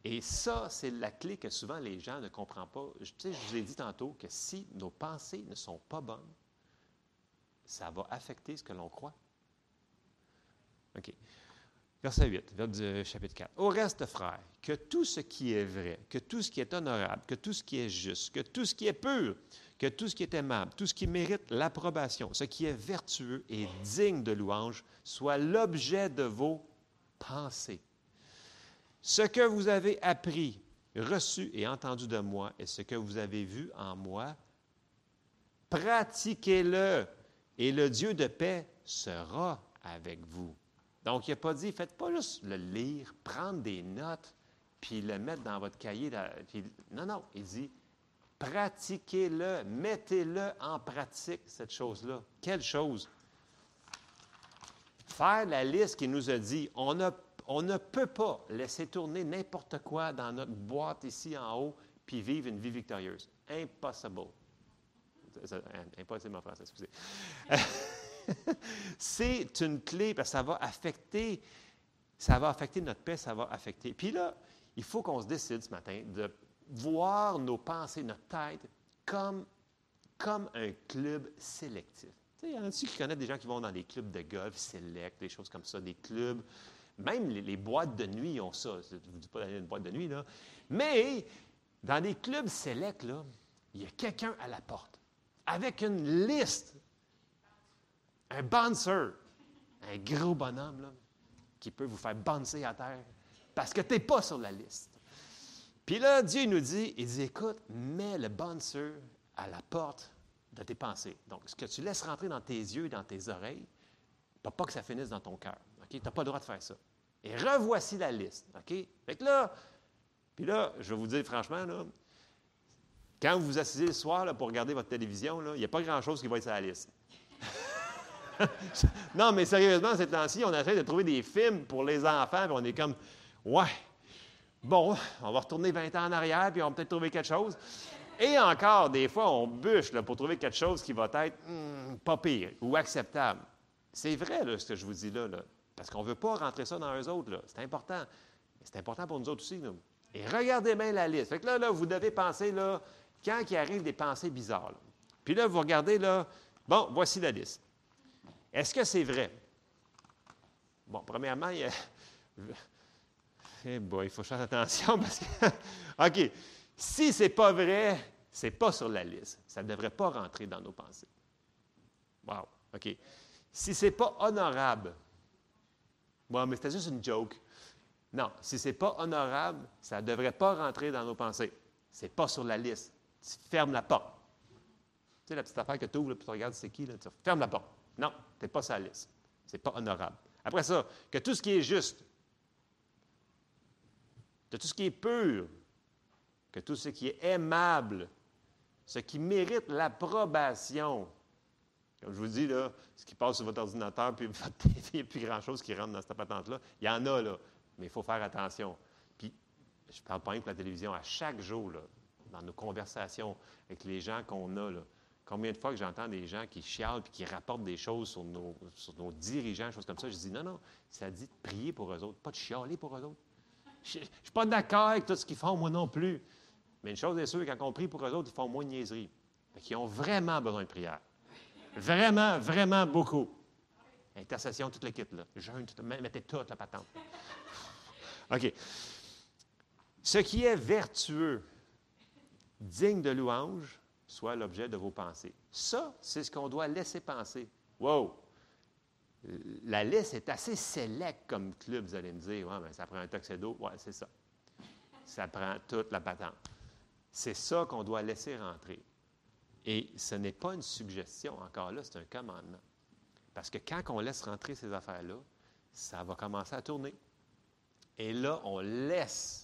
S1: Et ça, c'est la clé que souvent les gens ne comprennent pas. Je, je vous ai dit tantôt que si nos pensées ne sont pas bonnes, ça va affecter ce que l'on croit. OK. Verset 8, vers chapitre 4. Au reste, frères, que tout ce qui est vrai, que tout ce qui est honorable, que tout ce qui est juste, que tout ce qui est pur, que tout ce qui est aimable, tout ce qui mérite l'approbation, ce qui est vertueux et digne de louange, soit l'objet de vos pensées. Ce que vous avez appris, reçu et entendu de moi et ce que vous avez vu en moi, pratiquez-le et le Dieu de paix sera avec vous. Donc, il n'a pas dit, faites pas juste le lire, prendre des notes, puis le mettre dans votre cahier. non, non, il dit, Pratiquez-le, mettez-le en pratique, cette chose-là. Quelle chose? Faire la liste qui nous a dit, on, on ne peut pas laisser tourner n'importe quoi dans notre boîte ici en haut puis vivre une vie victorieuse. Impossible. Impossible en français, excusez. c'est une clé parce que ça va affecter, ça va affecter notre paix, ça va affecter. Puis là, il faut qu'on se décide ce matin de voir nos pensées, notre tête, comme, comme un club sélectif. Il y en a-tu qui connaissent des gens qui vont dans des clubs de golf select, des choses comme ça, des clubs. Même les, boîtes de nuit ont ça. Je ne vous dis pas d'aller dans une boîte de nuit, là. Mais dans des clubs select, là, il y a quelqu'un à la porte avec une liste un bouncer, un gros bonhomme là, qui peut vous faire bouncer à terre parce que tu n'es pas sur la liste. Puis là, Dieu nous dit, il dit, écoute, mets le bouncer à la porte de tes pensées. Donc, ce que tu laisses rentrer dans tes yeux dans tes oreilles, pas pas que ça finisse dans ton cœur. Tu n'as pas le droit de faire ça. Et revoici la liste. OK? Fait que là, puis là, je vais vous dire franchement, là, quand vous vous assisez le soir là, pour regarder votre télévision, il n'y a pas grand-chose qui va être sur la liste. non, mais sérieusement, ces temps-ci, on essaie de trouver des films pour les enfants, puis on est comme, ouais, bon, on va retourner 20 ans en arrière, puis on va peut-être trouver quelque chose. Et encore, des fois, on bûche là, pour trouver quelque chose qui va être hmm, pas pire ou acceptable. C'est vrai, là, ce que je vous dis là, parce qu'on ne veut pas rentrer ça dans eux autres. C'est important. C'est important pour nous autres aussi. Et regardez bien la liste. Fait que là, là, vous devez penser, là, quand il arrive des pensées bizarres. Puis là, vous regardez, là, bon, voici la liste. Est-ce que c'est vrai? Bon, premièrement, il. Eh faut faire attention parce que. OK. Si ce n'est pas vrai, ce n'est pas sur la liste. Ça ne devrait pas rentrer dans nos pensées. Wow. OK. Si ce n'est pas honorable, bon, mais c'était juste une joke. Non, si ce n'est pas honorable, ça ne devrait pas rentrer dans nos pensées. Ce n'est pas sur la liste. Tu fermes la porte. Tu sais, la petite affaire que tu ouvres, et tu regardes c'est qui, là, tu fermes la porte. Non, tu n'es pas sa liste. Ce n'est pas honorable. Après ça, que tout ce qui est juste, que tout ce qui est pur, que tout ce qui est aimable, ce qui mérite l'approbation. Comme je vous dis, là, ce qui passe sur votre ordinateur, puis votre TV, il n'y a plus grand-chose qui rentre dans cette patente-là. Il y en a, là, mais il faut faire attention. Puis, je parle pas rien pour la télévision, à chaque jour, là, dans nos conversations avec les gens qu'on a, Combien de fois que j'entends des gens qui chialent et qui rapportent des choses sur nos, nos dirigeants, choses comme ça, je dis non, non, ça dit de prier pour eux autres, pas de chialer pour eux autres. Je ne suis pas d'accord avec tout ce qu'ils font, moi non plus. Mais une chose est sûre, quand on prie pour eux autres, ils font moins de niaiseries. Ils ont vraiment besoin de prière. Vraiment, vraiment beaucoup. Intercession, toute l'équipe, là. Jeûne, tout, mettez toute la patente. OK. Ce qui est vertueux, digne de louange, soit l'objet de vos pensées. Ça, c'est ce qu'on doit laisser penser. Wow! La liste est assez sélect comme club, vous allez me dire. Ouais, mais ça prend un tuxedo. Oui, c'est ça. Ça prend toute la patente. C'est ça qu'on doit laisser rentrer. Et ce n'est pas une suggestion, encore là, c'est un commandement. Parce que quand on laisse rentrer ces affaires-là, ça va commencer à tourner. Et là, on laisse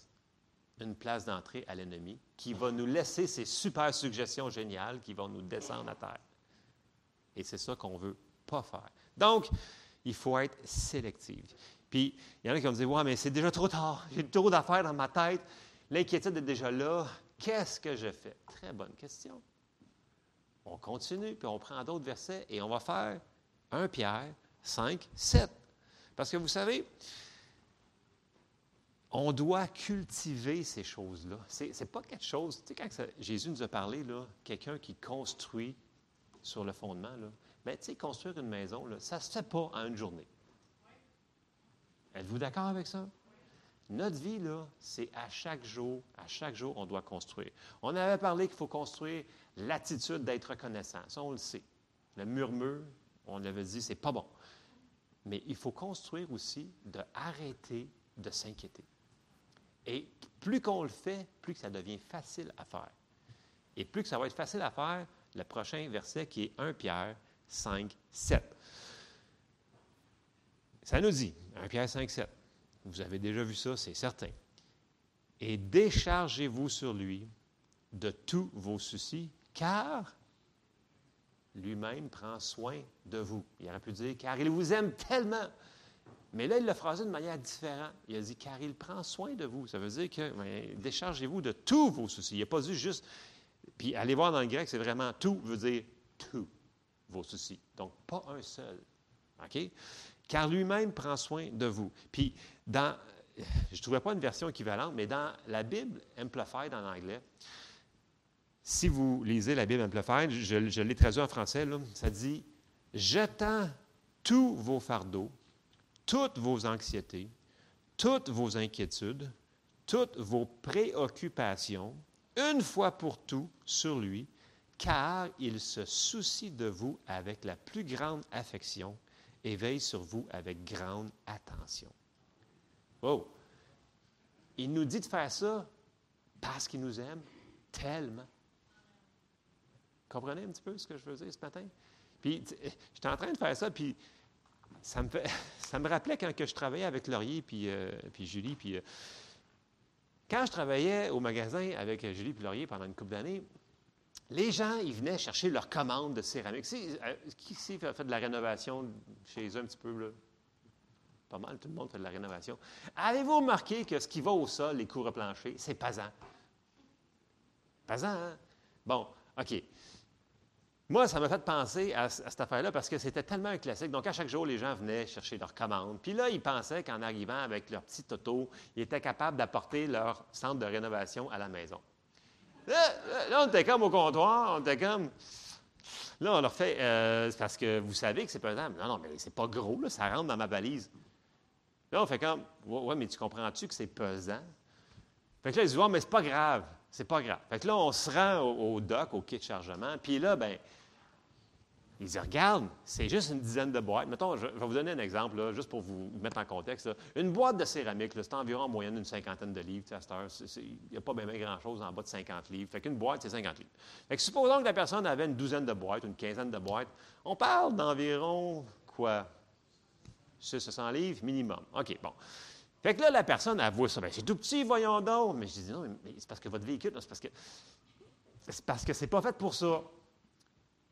S1: une place d'entrée à l'ennemi qui va nous laisser ces super suggestions géniales qui vont nous descendre à terre. Et c'est ça qu'on ne veut pas faire. Donc, il faut être sélectif. Puis, il y en a qui vont me dire Ouais, mais c'est déjà trop tard. J'ai trop d'affaires dans ma tête. L'inquiétude est déjà là. Qu'est-ce que je fais? Très bonne question. On continue, puis on prend d'autres versets et on va faire 1 Pierre 5, 7. Parce que vous savez, on doit cultiver ces choses-là. Ce n'est pas quelque chose, tu sais, quand Jésus nous a parlé, quelqu'un qui construit sur le fondement, là, bien, tu sais, construire une maison, là, ça ne se fait pas en une journée. Êtes-vous d'accord avec ça? Notre vie, c'est à chaque jour, à chaque jour, on doit construire. On avait parlé qu'il faut construire l'attitude d'être reconnaissant. Ça, on le sait. Le murmure, on l'avait dit, c'est pas bon. Mais il faut construire aussi de de s'inquiéter. Et plus qu'on le fait, plus que ça devient facile à faire. Et plus que ça va être facile à faire, le prochain verset qui est 1 Pierre 5, 7. Ça nous dit, 1 Pierre 5, 7. Vous avez déjà vu ça, c'est certain. Et déchargez-vous sur lui de tous vos soucis, car lui-même prend soin de vous. Il aurait pu dire, car il vous aime tellement. Mais là, il l'a phrasé de manière différente. Il a dit, car il prend soin de vous. Ça veut dire que ben, déchargez-vous de tous vos soucis. Il n'a pas dit juste. Puis allez voir dans le grec, c'est vraiment tout veut dire tous vos soucis. Donc, pas un seul. OK? Car lui-même prend soin de vous. Puis, dans. Je ne trouvais pas une version équivalente, mais dans la Bible Amplified en anglais, si vous lisez la Bible Amplified, je, l'ai traduit en français, ça dit Jetant tous vos fardeaux toutes vos anxiétés, toutes vos inquiétudes, toutes vos préoccupations, une fois pour tout, sur lui, car il se soucie de vous avec la plus grande affection et veille sur vous avec grande attention. Oh! Il nous dit de faire ça parce qu'il nous aime tellement. Comprenez un petit peu ce que je dire ce matin? Puis, j'étais en train de faire ça, puis ça me, ça me rappelait quand que je travaillais avec Laurier puis, euh, puis Julie. Puis, euh, quand je travaillais au magasin avec Julie et Laurier pendant une couple d'années, les gens, ils venaient chercher leur commande de céramique. Euh, qui ici fait de la rénovation chez eux un petit peu? Là? Pas mal, tout le monde fait de la rénovation. Avez-vous remarqué que ce qui va au sol, les cours planchers, c'est pesant? Pesant, hein? Bon, OK. Moi, ça m'a fait penser à, cette affaire-là parce que c'était tellement un classique. Donc, à chaque jour, les gens venaient chercher leurs commandes. Puis là, ils pensaient qu'en arrivant avec leur petit auto, ils étaient capables d'apporter leur centre de rénovation à la maison. Là, on était comme au comptoir, on était comme. Là, on leur fait. Euh, parce que vous savez que c'est pesant. Non, non, mais c'est pas gros, là, ça rentre dans ma valise. Là, on fait comme. Ouais, mais tu comprends-tu que c'est pesant? Fait que là, ils disent, ouais, mais c'est pas grave. C'est pas grave. Fait que là, on se rend au, au au kit de chargement. Puis là, ben il dit, regarde, c'est juste une dizaine de boîtes. Mettons, je, vais vous donner un exemple, juste pour vous mettre en contexte. Une boîte de céramique, c'est environ en moyenne une cinquantaine de livres à cette heure. Il n'y a pas bien, grand-chose en bas de 50 livres. Fait qu'une boîte, c'est 50 livres. Fait que supposons que la personne avait une douzaine de boîtes, une quinzaine de boîtes. On parle d'environ, quoi, 600 livres minimum. OK, bon. Fait que là, la personne, elle voit ça. Bien, c'est tout petit, voyons donc. Mais je dis, non, mais c'est parce que votre véhicule, c'est parce que c'est parce que c'est pas fait pour ça.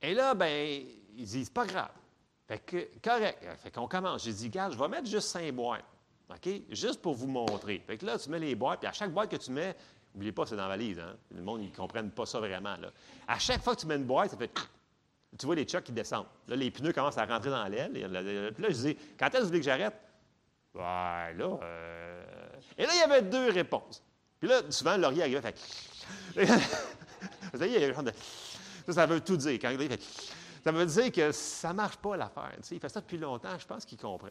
S1: Et là, ben, ils disent, pas grave. Fait que, correct. Fait qu'on commence. J'ai dit, regarde, je vais mettre juste cinq boîtes. OK? Juste pour vous montrer. Fait que là, tu mets les boîtes, puis à chaque boîte que tu mets, n'oubliez pas, c'est dans la valise, hein? Le monde, ils ne comprennent pas ça vraiment. À chaque fois que tu mets une boîte, ça fait. Tu vois les chocs qui descendent. Là, les pneus commencent à rentrer dans l'aile. Puis là, je dis, quand est-ce que vous voulez que j'arrête? Ouais, là. Euh... Et là, il y avait deux réponses. Puis là, souvent, Laurier arrivait, fait. vous il y a de. Ça, ça veut tout dire. Quand il fait, ça veut dire que ça ne marche pas l'affaire. il fait ça depuis longtemps, je pense qu'il comprend.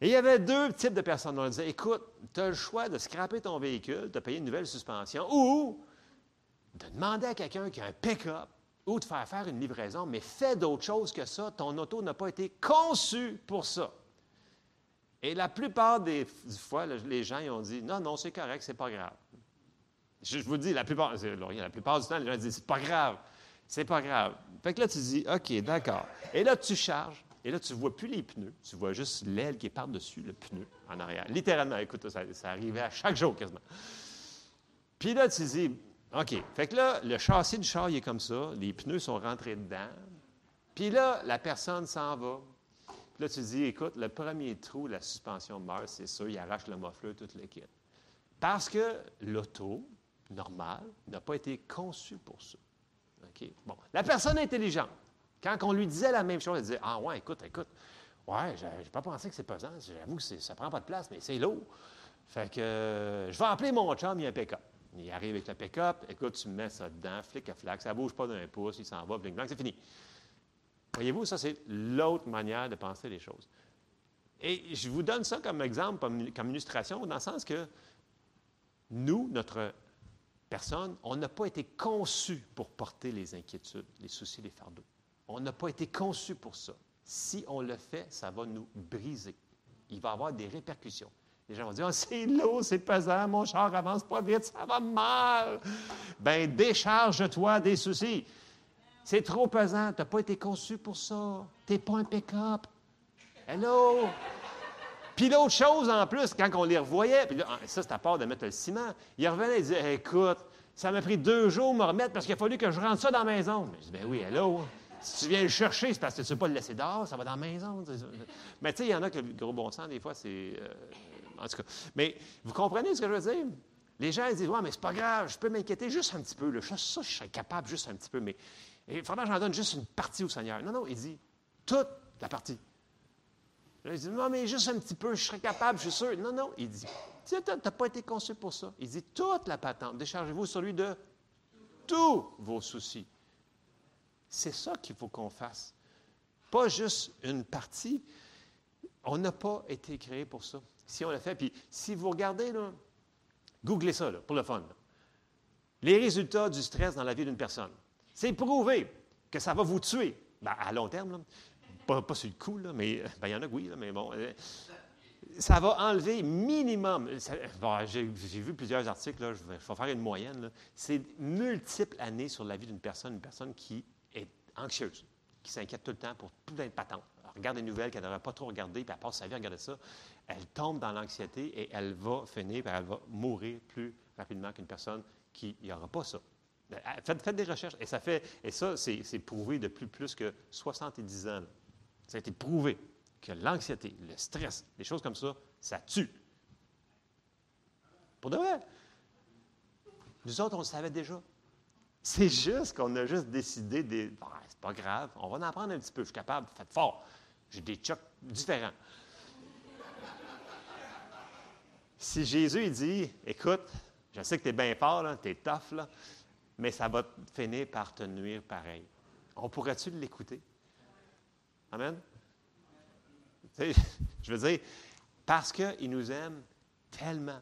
S1: Et il y avait deux types de personnes. On disait écoute, tu as le choix de scraper ton véhicule, de payer une nouvelle suspension, ou de demander à quelqu'un qui a un pick-up ou de faire faire une livraison, mais fais d'autres choses que ça. Ton auto n'a pas été conçu pour ça. Et la plupart des fois, les gens ils ont dit non, non, c'est correct, c'est pas grave. Je, vous dis, la plupart, la plupart du temps, les gens disent c'est pas grave. C'est pas grave. Fait que là, tu dis, OK, d'accord. Et là, tu charges. Et là, tu ne vois plus les pneus. Tu vois juste l'aile qui est par-dessus le pneu en arrière. Littéralement, écoute, ça, arrivait à chaque jour quasiment. Puis là, tu dis, OK. Fait que là, le châssis du char, il est comme ça. Les pneus sont rentrés dedans. Puis là, la personne s'en va. Puis là, tu dis, écoute, le premier trou, la suspension meurt, c'est sûr, il arrache le muffler, tout le kit. Parce que l'auto, normale, n'a pas été conçue pour ça. Bon. La personne intelligente, quand on lui disait la même chose, elle disait Ah, ouais, écoute, écoute, ouais, j'ai pas pensé que c'est pesant. J'avoue que ça prend pas de place, mais c'est lourd. Fait que je vais appeler mon chum, il y a un pick-up. Il arrive avec le pick-up, écoute, tu mets ça dedans, flic à flac, ça bouge pas d'un pouce, il s'en va, bling blanc, c'est fini. Voyez-vous, ça, c'est l'autre manière de penser les choses. Et je vous donne ça comme exemple, comme illustration, dans le sens que nous, notre personne, on n'a pas été conçu pour porter les inquiétudes, les soucis, les fardeaux. On n'a pas été conçu pour ça. Si on le fait, ça va nous briser. Il va y avoir des répercussions. Les gens vont dire oh, c'est lourd, c'est pesant, mon char avance pas vite, ça va mal. Ben, décharge-toi des soucis. C'est trop pesant, tu n'as pas été conçu pour ça. Tu n'es pas un pick-up. Hello! Puis l'autre chose en plus, quand on les revoyait, puis là, ah, ça c'est à part de mettre le ciment, ils revenaient et disaient Écoute, Ça m'a pris deux jours me remettre parce qu'il a fallu que je rentre ça dans la maison. Mais je dis, ben oui, hello. Si tu viens le chercher, c'est parce que tu ne veux pas le laisser dehors, ça va dans la maison. Mais tu sais, il y en a que le gros bon sens, des fois, c'est. Euh, en tout cas. Mais vous comprenez ce que je veux dire? Les gens ils disent Ouais, mais c'est pas grave, je peux m'inquiéter juste un petit peu. Là. Ça, je serais capable juste un petit peu, mais il faudra que j'en donne juste une partie au Seigneur. Non, non, il dit toute la partie. Là, il dit Non, mais juste un petit peu, je serais capable, je suis sûr. Non, non, il dit Tu n'as pas été conçu pour ça. Il dit toute la patente. Déchargez-vous sur lui de tous vos soucis. C'est ça qu'il faut qu'on fasse. Pas juste une partie. On n'a pas été créé pour ça. Si on l'a fait, puis si vous regardez, là, googlez ça pour le fun. Les résultats du stress dans la vie d'une personne. C'est prouvé que ça va vous tuer. Ben, à long terme, Pas, sur le coup, là, mais ben, il y en a oui, mais bon. Euh, ça va enlever minimum. J'ai vu plusieurs articles, là, je, vais, faire une moyenne. C'est multiples années sur la vie d'une personne, une personne qui est anxieuse, qui s'inquiète tout le temps pour tout être patente. Elle regarde des nouvelles qu'elle n'aurait pas trop regardées, puis elle passe sa vie à regarder ça. Elle tombe dans l'anxiété et elle va finir, puis elle va mourir plus rapidement qu'une personne qui n'y aura pas ça. Ben, faites, des recherches. Et ça ça, c'est prouvé depuis plus que 70 ans. Ça a été prouvé que l'anxiété, le stress, des choses comme ça, ça tue. Pour de vrai. Nous autres, on le savait déjà. C'est juste qu'on a juste décidé de. c'est pas grave, on va en apprendre un petit peu. Je suis capable, faites fort. J'ai des chocs différents. si Jésus dit Écoute, je sais que tu es bien fort, tu es tough, mais ça va finir par te nuire pareil. On pourrait-tu l'écouter? Amen? je veux dire, parce qu'il nous aime tellement.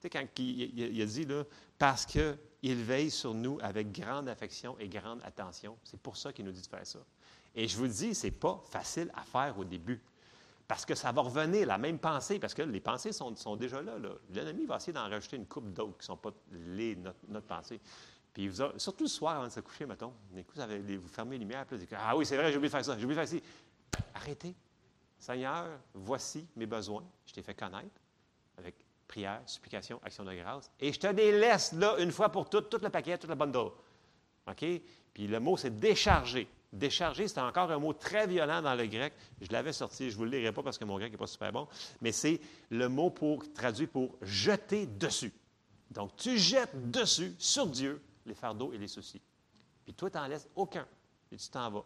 S1: Tu sais, quand il, a dit, là, parce qu'il veille sur nous avec grande affection et grande attention, c'est pour ça qu'il nous dit de faire ça. Et je vous dis, ce n'est pas facile à faire au début. Parce que ça va revenir, la même pensée, parce que les pensées sont, déjà là. L'ennemi va essayer d'en rajouter une coupe d'autres qui ne sont pas les, notre, pensée. Puis vous surtout le soir avant de se coucher, mettons, avez, vous fermez les lumières, puis vous dites Ah oui, c'est vrai, j'ai oublié de faire ça, j'ai oublié de faire ça. Arrêtez. Seigneur, voici mes besoins. Je t'ai fait connaître avec prière, supplication, action de grâce. Et je te délaisse là, une fois pour toutes, tout le paquet, toute la bundle. OK? Puis le mot, c'est décharger. Décharger, c'est encore un mot très violent dans le grec. Je l'avais sorti, je ne vous le lirai pas parce que mon grec n'est pas super bon, mais c'est le mot pour traduit pour jeter dessus. Donc, tu jettes dessus, sur Dieu, les fardeaux et les soucis. Puis toi, tu n'en laisses aucun et tu t'en vas.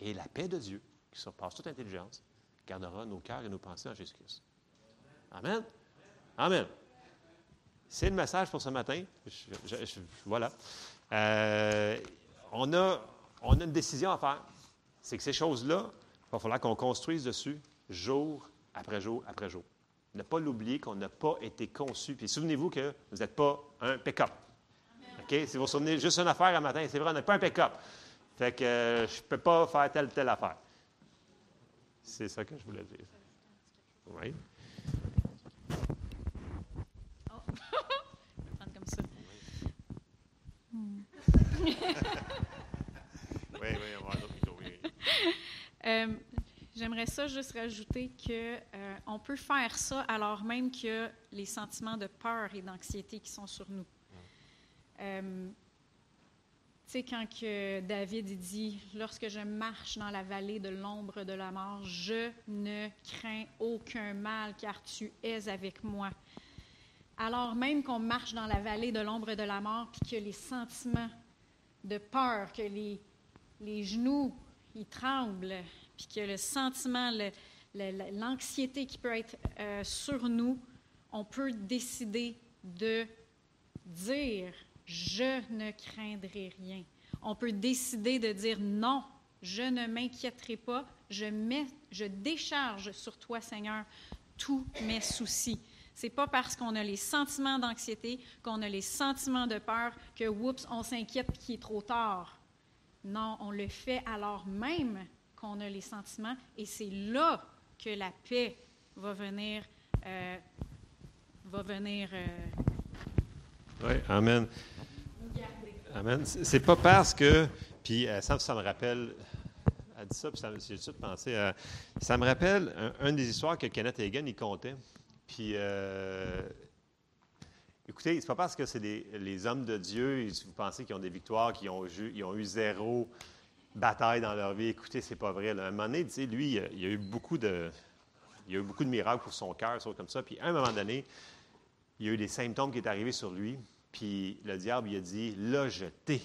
S1: Et la paix de Dieu, qui surpasse toute intelligence, gardera nos cœurs et nos pensées en Jésus-Christ. Amen. Amen. C'est le message pour ce matin. voilà. Euh, on a on a une décision à faire. C'est que ces choses-là, il va falloir qu'on construise dessus jour après jour après jour. Ne pas l'oublier qu'on n'a pas été conçu. Puis souvenez-vous que vous n'êtes pas un pick-up. OK? Si vous vous souvenez juste une affaire un matin, c'est vrai, on n'est pas un pick-up. Fait que euh, je ne peux pas faire telle telle affaire. C'est ça que je voulais dire. Oui.
S2: Oh. je vais prendre comme ça.
S3: Oui, oui, on va
S2: euh, J'aimerais ça juste rajouter qu'on euh, peut faire ça alors même qu'il y a les sentiments de peur et d'anxiété qui sont sur nous. Euh, tu sais, quand que David dit Lorsque je marche dans la vallée de l'ombre de la mort, je ne crains aucun mal, car tu es avec moi. Alors même qu'on marche dans la vallée de l'ombre de la mort, puis que les sentiments de peur, que les, les genoux, ils tremblent, puis que le sentiment, l'anxiété qui peut être euh, sur nous, on peut décider de dire je ne craindrai rien. On peut décider de dire non, je ne m'inquiéterai pas, je, mets, je décharge sur toi, Seigneur, tous mes soucis. C'est pas parce qu'on a les sentiments d'anxiété, qu'on a les sentiments de peur, que, oups, on s'inquiète qu'il est trop tard. Non, on le fait alors même qu'on a les sentiments et c'est là que la paix va venir. Euh, va venir euh,
S1: oui, Amen. Amen. C'est pas parce que. Puis euh, ça, me rappelle. Elle dit ça, puis j'ai tout ça me rappelle une des histoires que Kenneth Hagan il comptait. Puis écoutez, c'est pas parce que c'est les hommes de Dieu, si vous pensez qu'ils ont des victoires, qu'ils ont, eu- zéro bataille dans leur vie. Écoutez, c'est pas vrai. À un moment donné, lui, il il a eu beaucoup de, il a eu beaucoup de miracles pour son cœur, comme ça. Puis à un moment donné, il y a eu des symptômes qui est arrivé sur lui. Puis le diable, il a dit, là, je t'ai.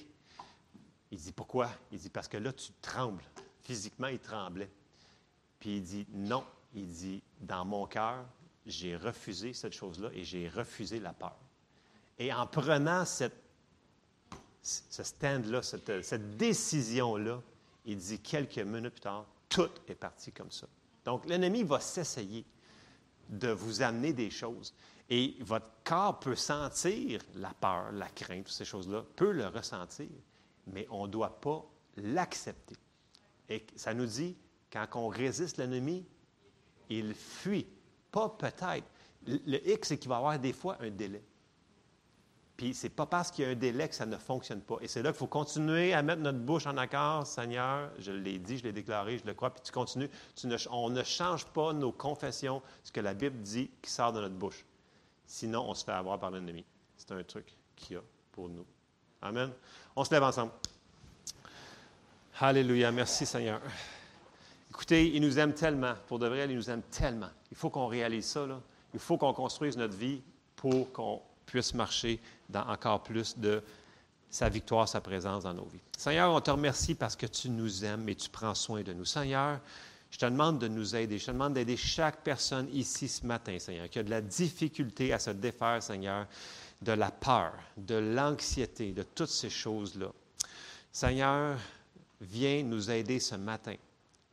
S1: Il dit, pourquoi? Il dit, parce que là, tu trembles. Physiquement, il tremblait. Puis il dit, non. Il dit, dans mon cœur, j'ai refusé cette chose-là et j'ai refusé la peur. Et en prenant cette, ce stand-là, cette, cette décision-là, il dit quelques minutes plus tard, tout est parti comme ça. Donc, l'ennemi va s'essayer de vous amener des choses. Et votre corps peut sentir la peur, la crainte, toutes ces choses-là, peut le ressentir, mais on ne doit pas l'accepter. Et ça nous dit, quand on résiste l'ennemi, il fuit. Pas peut-être. Le X, c'est qu'il va y avoir des fois un délai. Puis c'est pas parce qu'il y a un délai que ça ne fonctionne pas. Et c'est là qu'il faut continuer à mettre notre bouche en accord. Seigneur, je l'ai dit, je l'ai déclaré, je le crois, puis tu continues. On ne change pas nos confessions, ce que la Bible dit qui sort de notre bouche. Sinon, on se fait avoir par l'ennemi. C'est un truc qu'il y a pour nous. Amen. On se lève ensemble. Alléluia. Merci Seigneur. Écoutez, il nous aime tellement. Pour de vrai, il nous aime tellement. Il faut qu'on réalise ça. Il faut qu'on construise notre vie pour qu'on puisse marcher dans encore plus de sa victoire, sa présence dans nos vies. Seigneur, on te remercie parce que tu nous aimes et tu prends soin de nous. Seigneur, je te demande de nous aider. Je te demande d'aider chaque personne ici ce matin, Seigneur, qui a de la difficulté à se défaire, Seigneur, de la peur, de l'anxiété, de toutes ces choses-là. Seigneur, viens nous aider ce matin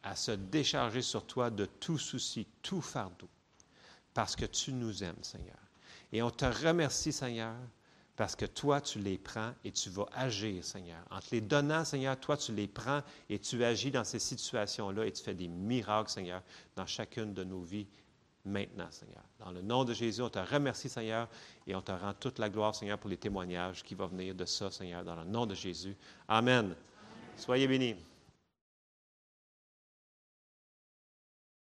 S1: à se décharger sur toi de tout souci, tout fardeau, parce que tu nous aimes, Seigneur. Et on te remercie, Seigneur, parce que toi, tu les prends et tu vas agir, Seigneur. En te les donnant, Seigneur, toi, tu les prends et tu agis dans ces situations-là et tu fais des miracles, Seigneur, dans chacune de nos vies maintenant, Seigneur. Dans le nom de Jésus, on te remercie, Seigneur, et on te rend toute la gloire, Seigneur, pour les témoignages qui vont venir de ça, Seigneur, dans le nom de Jésus. Amen. Soyez bénis.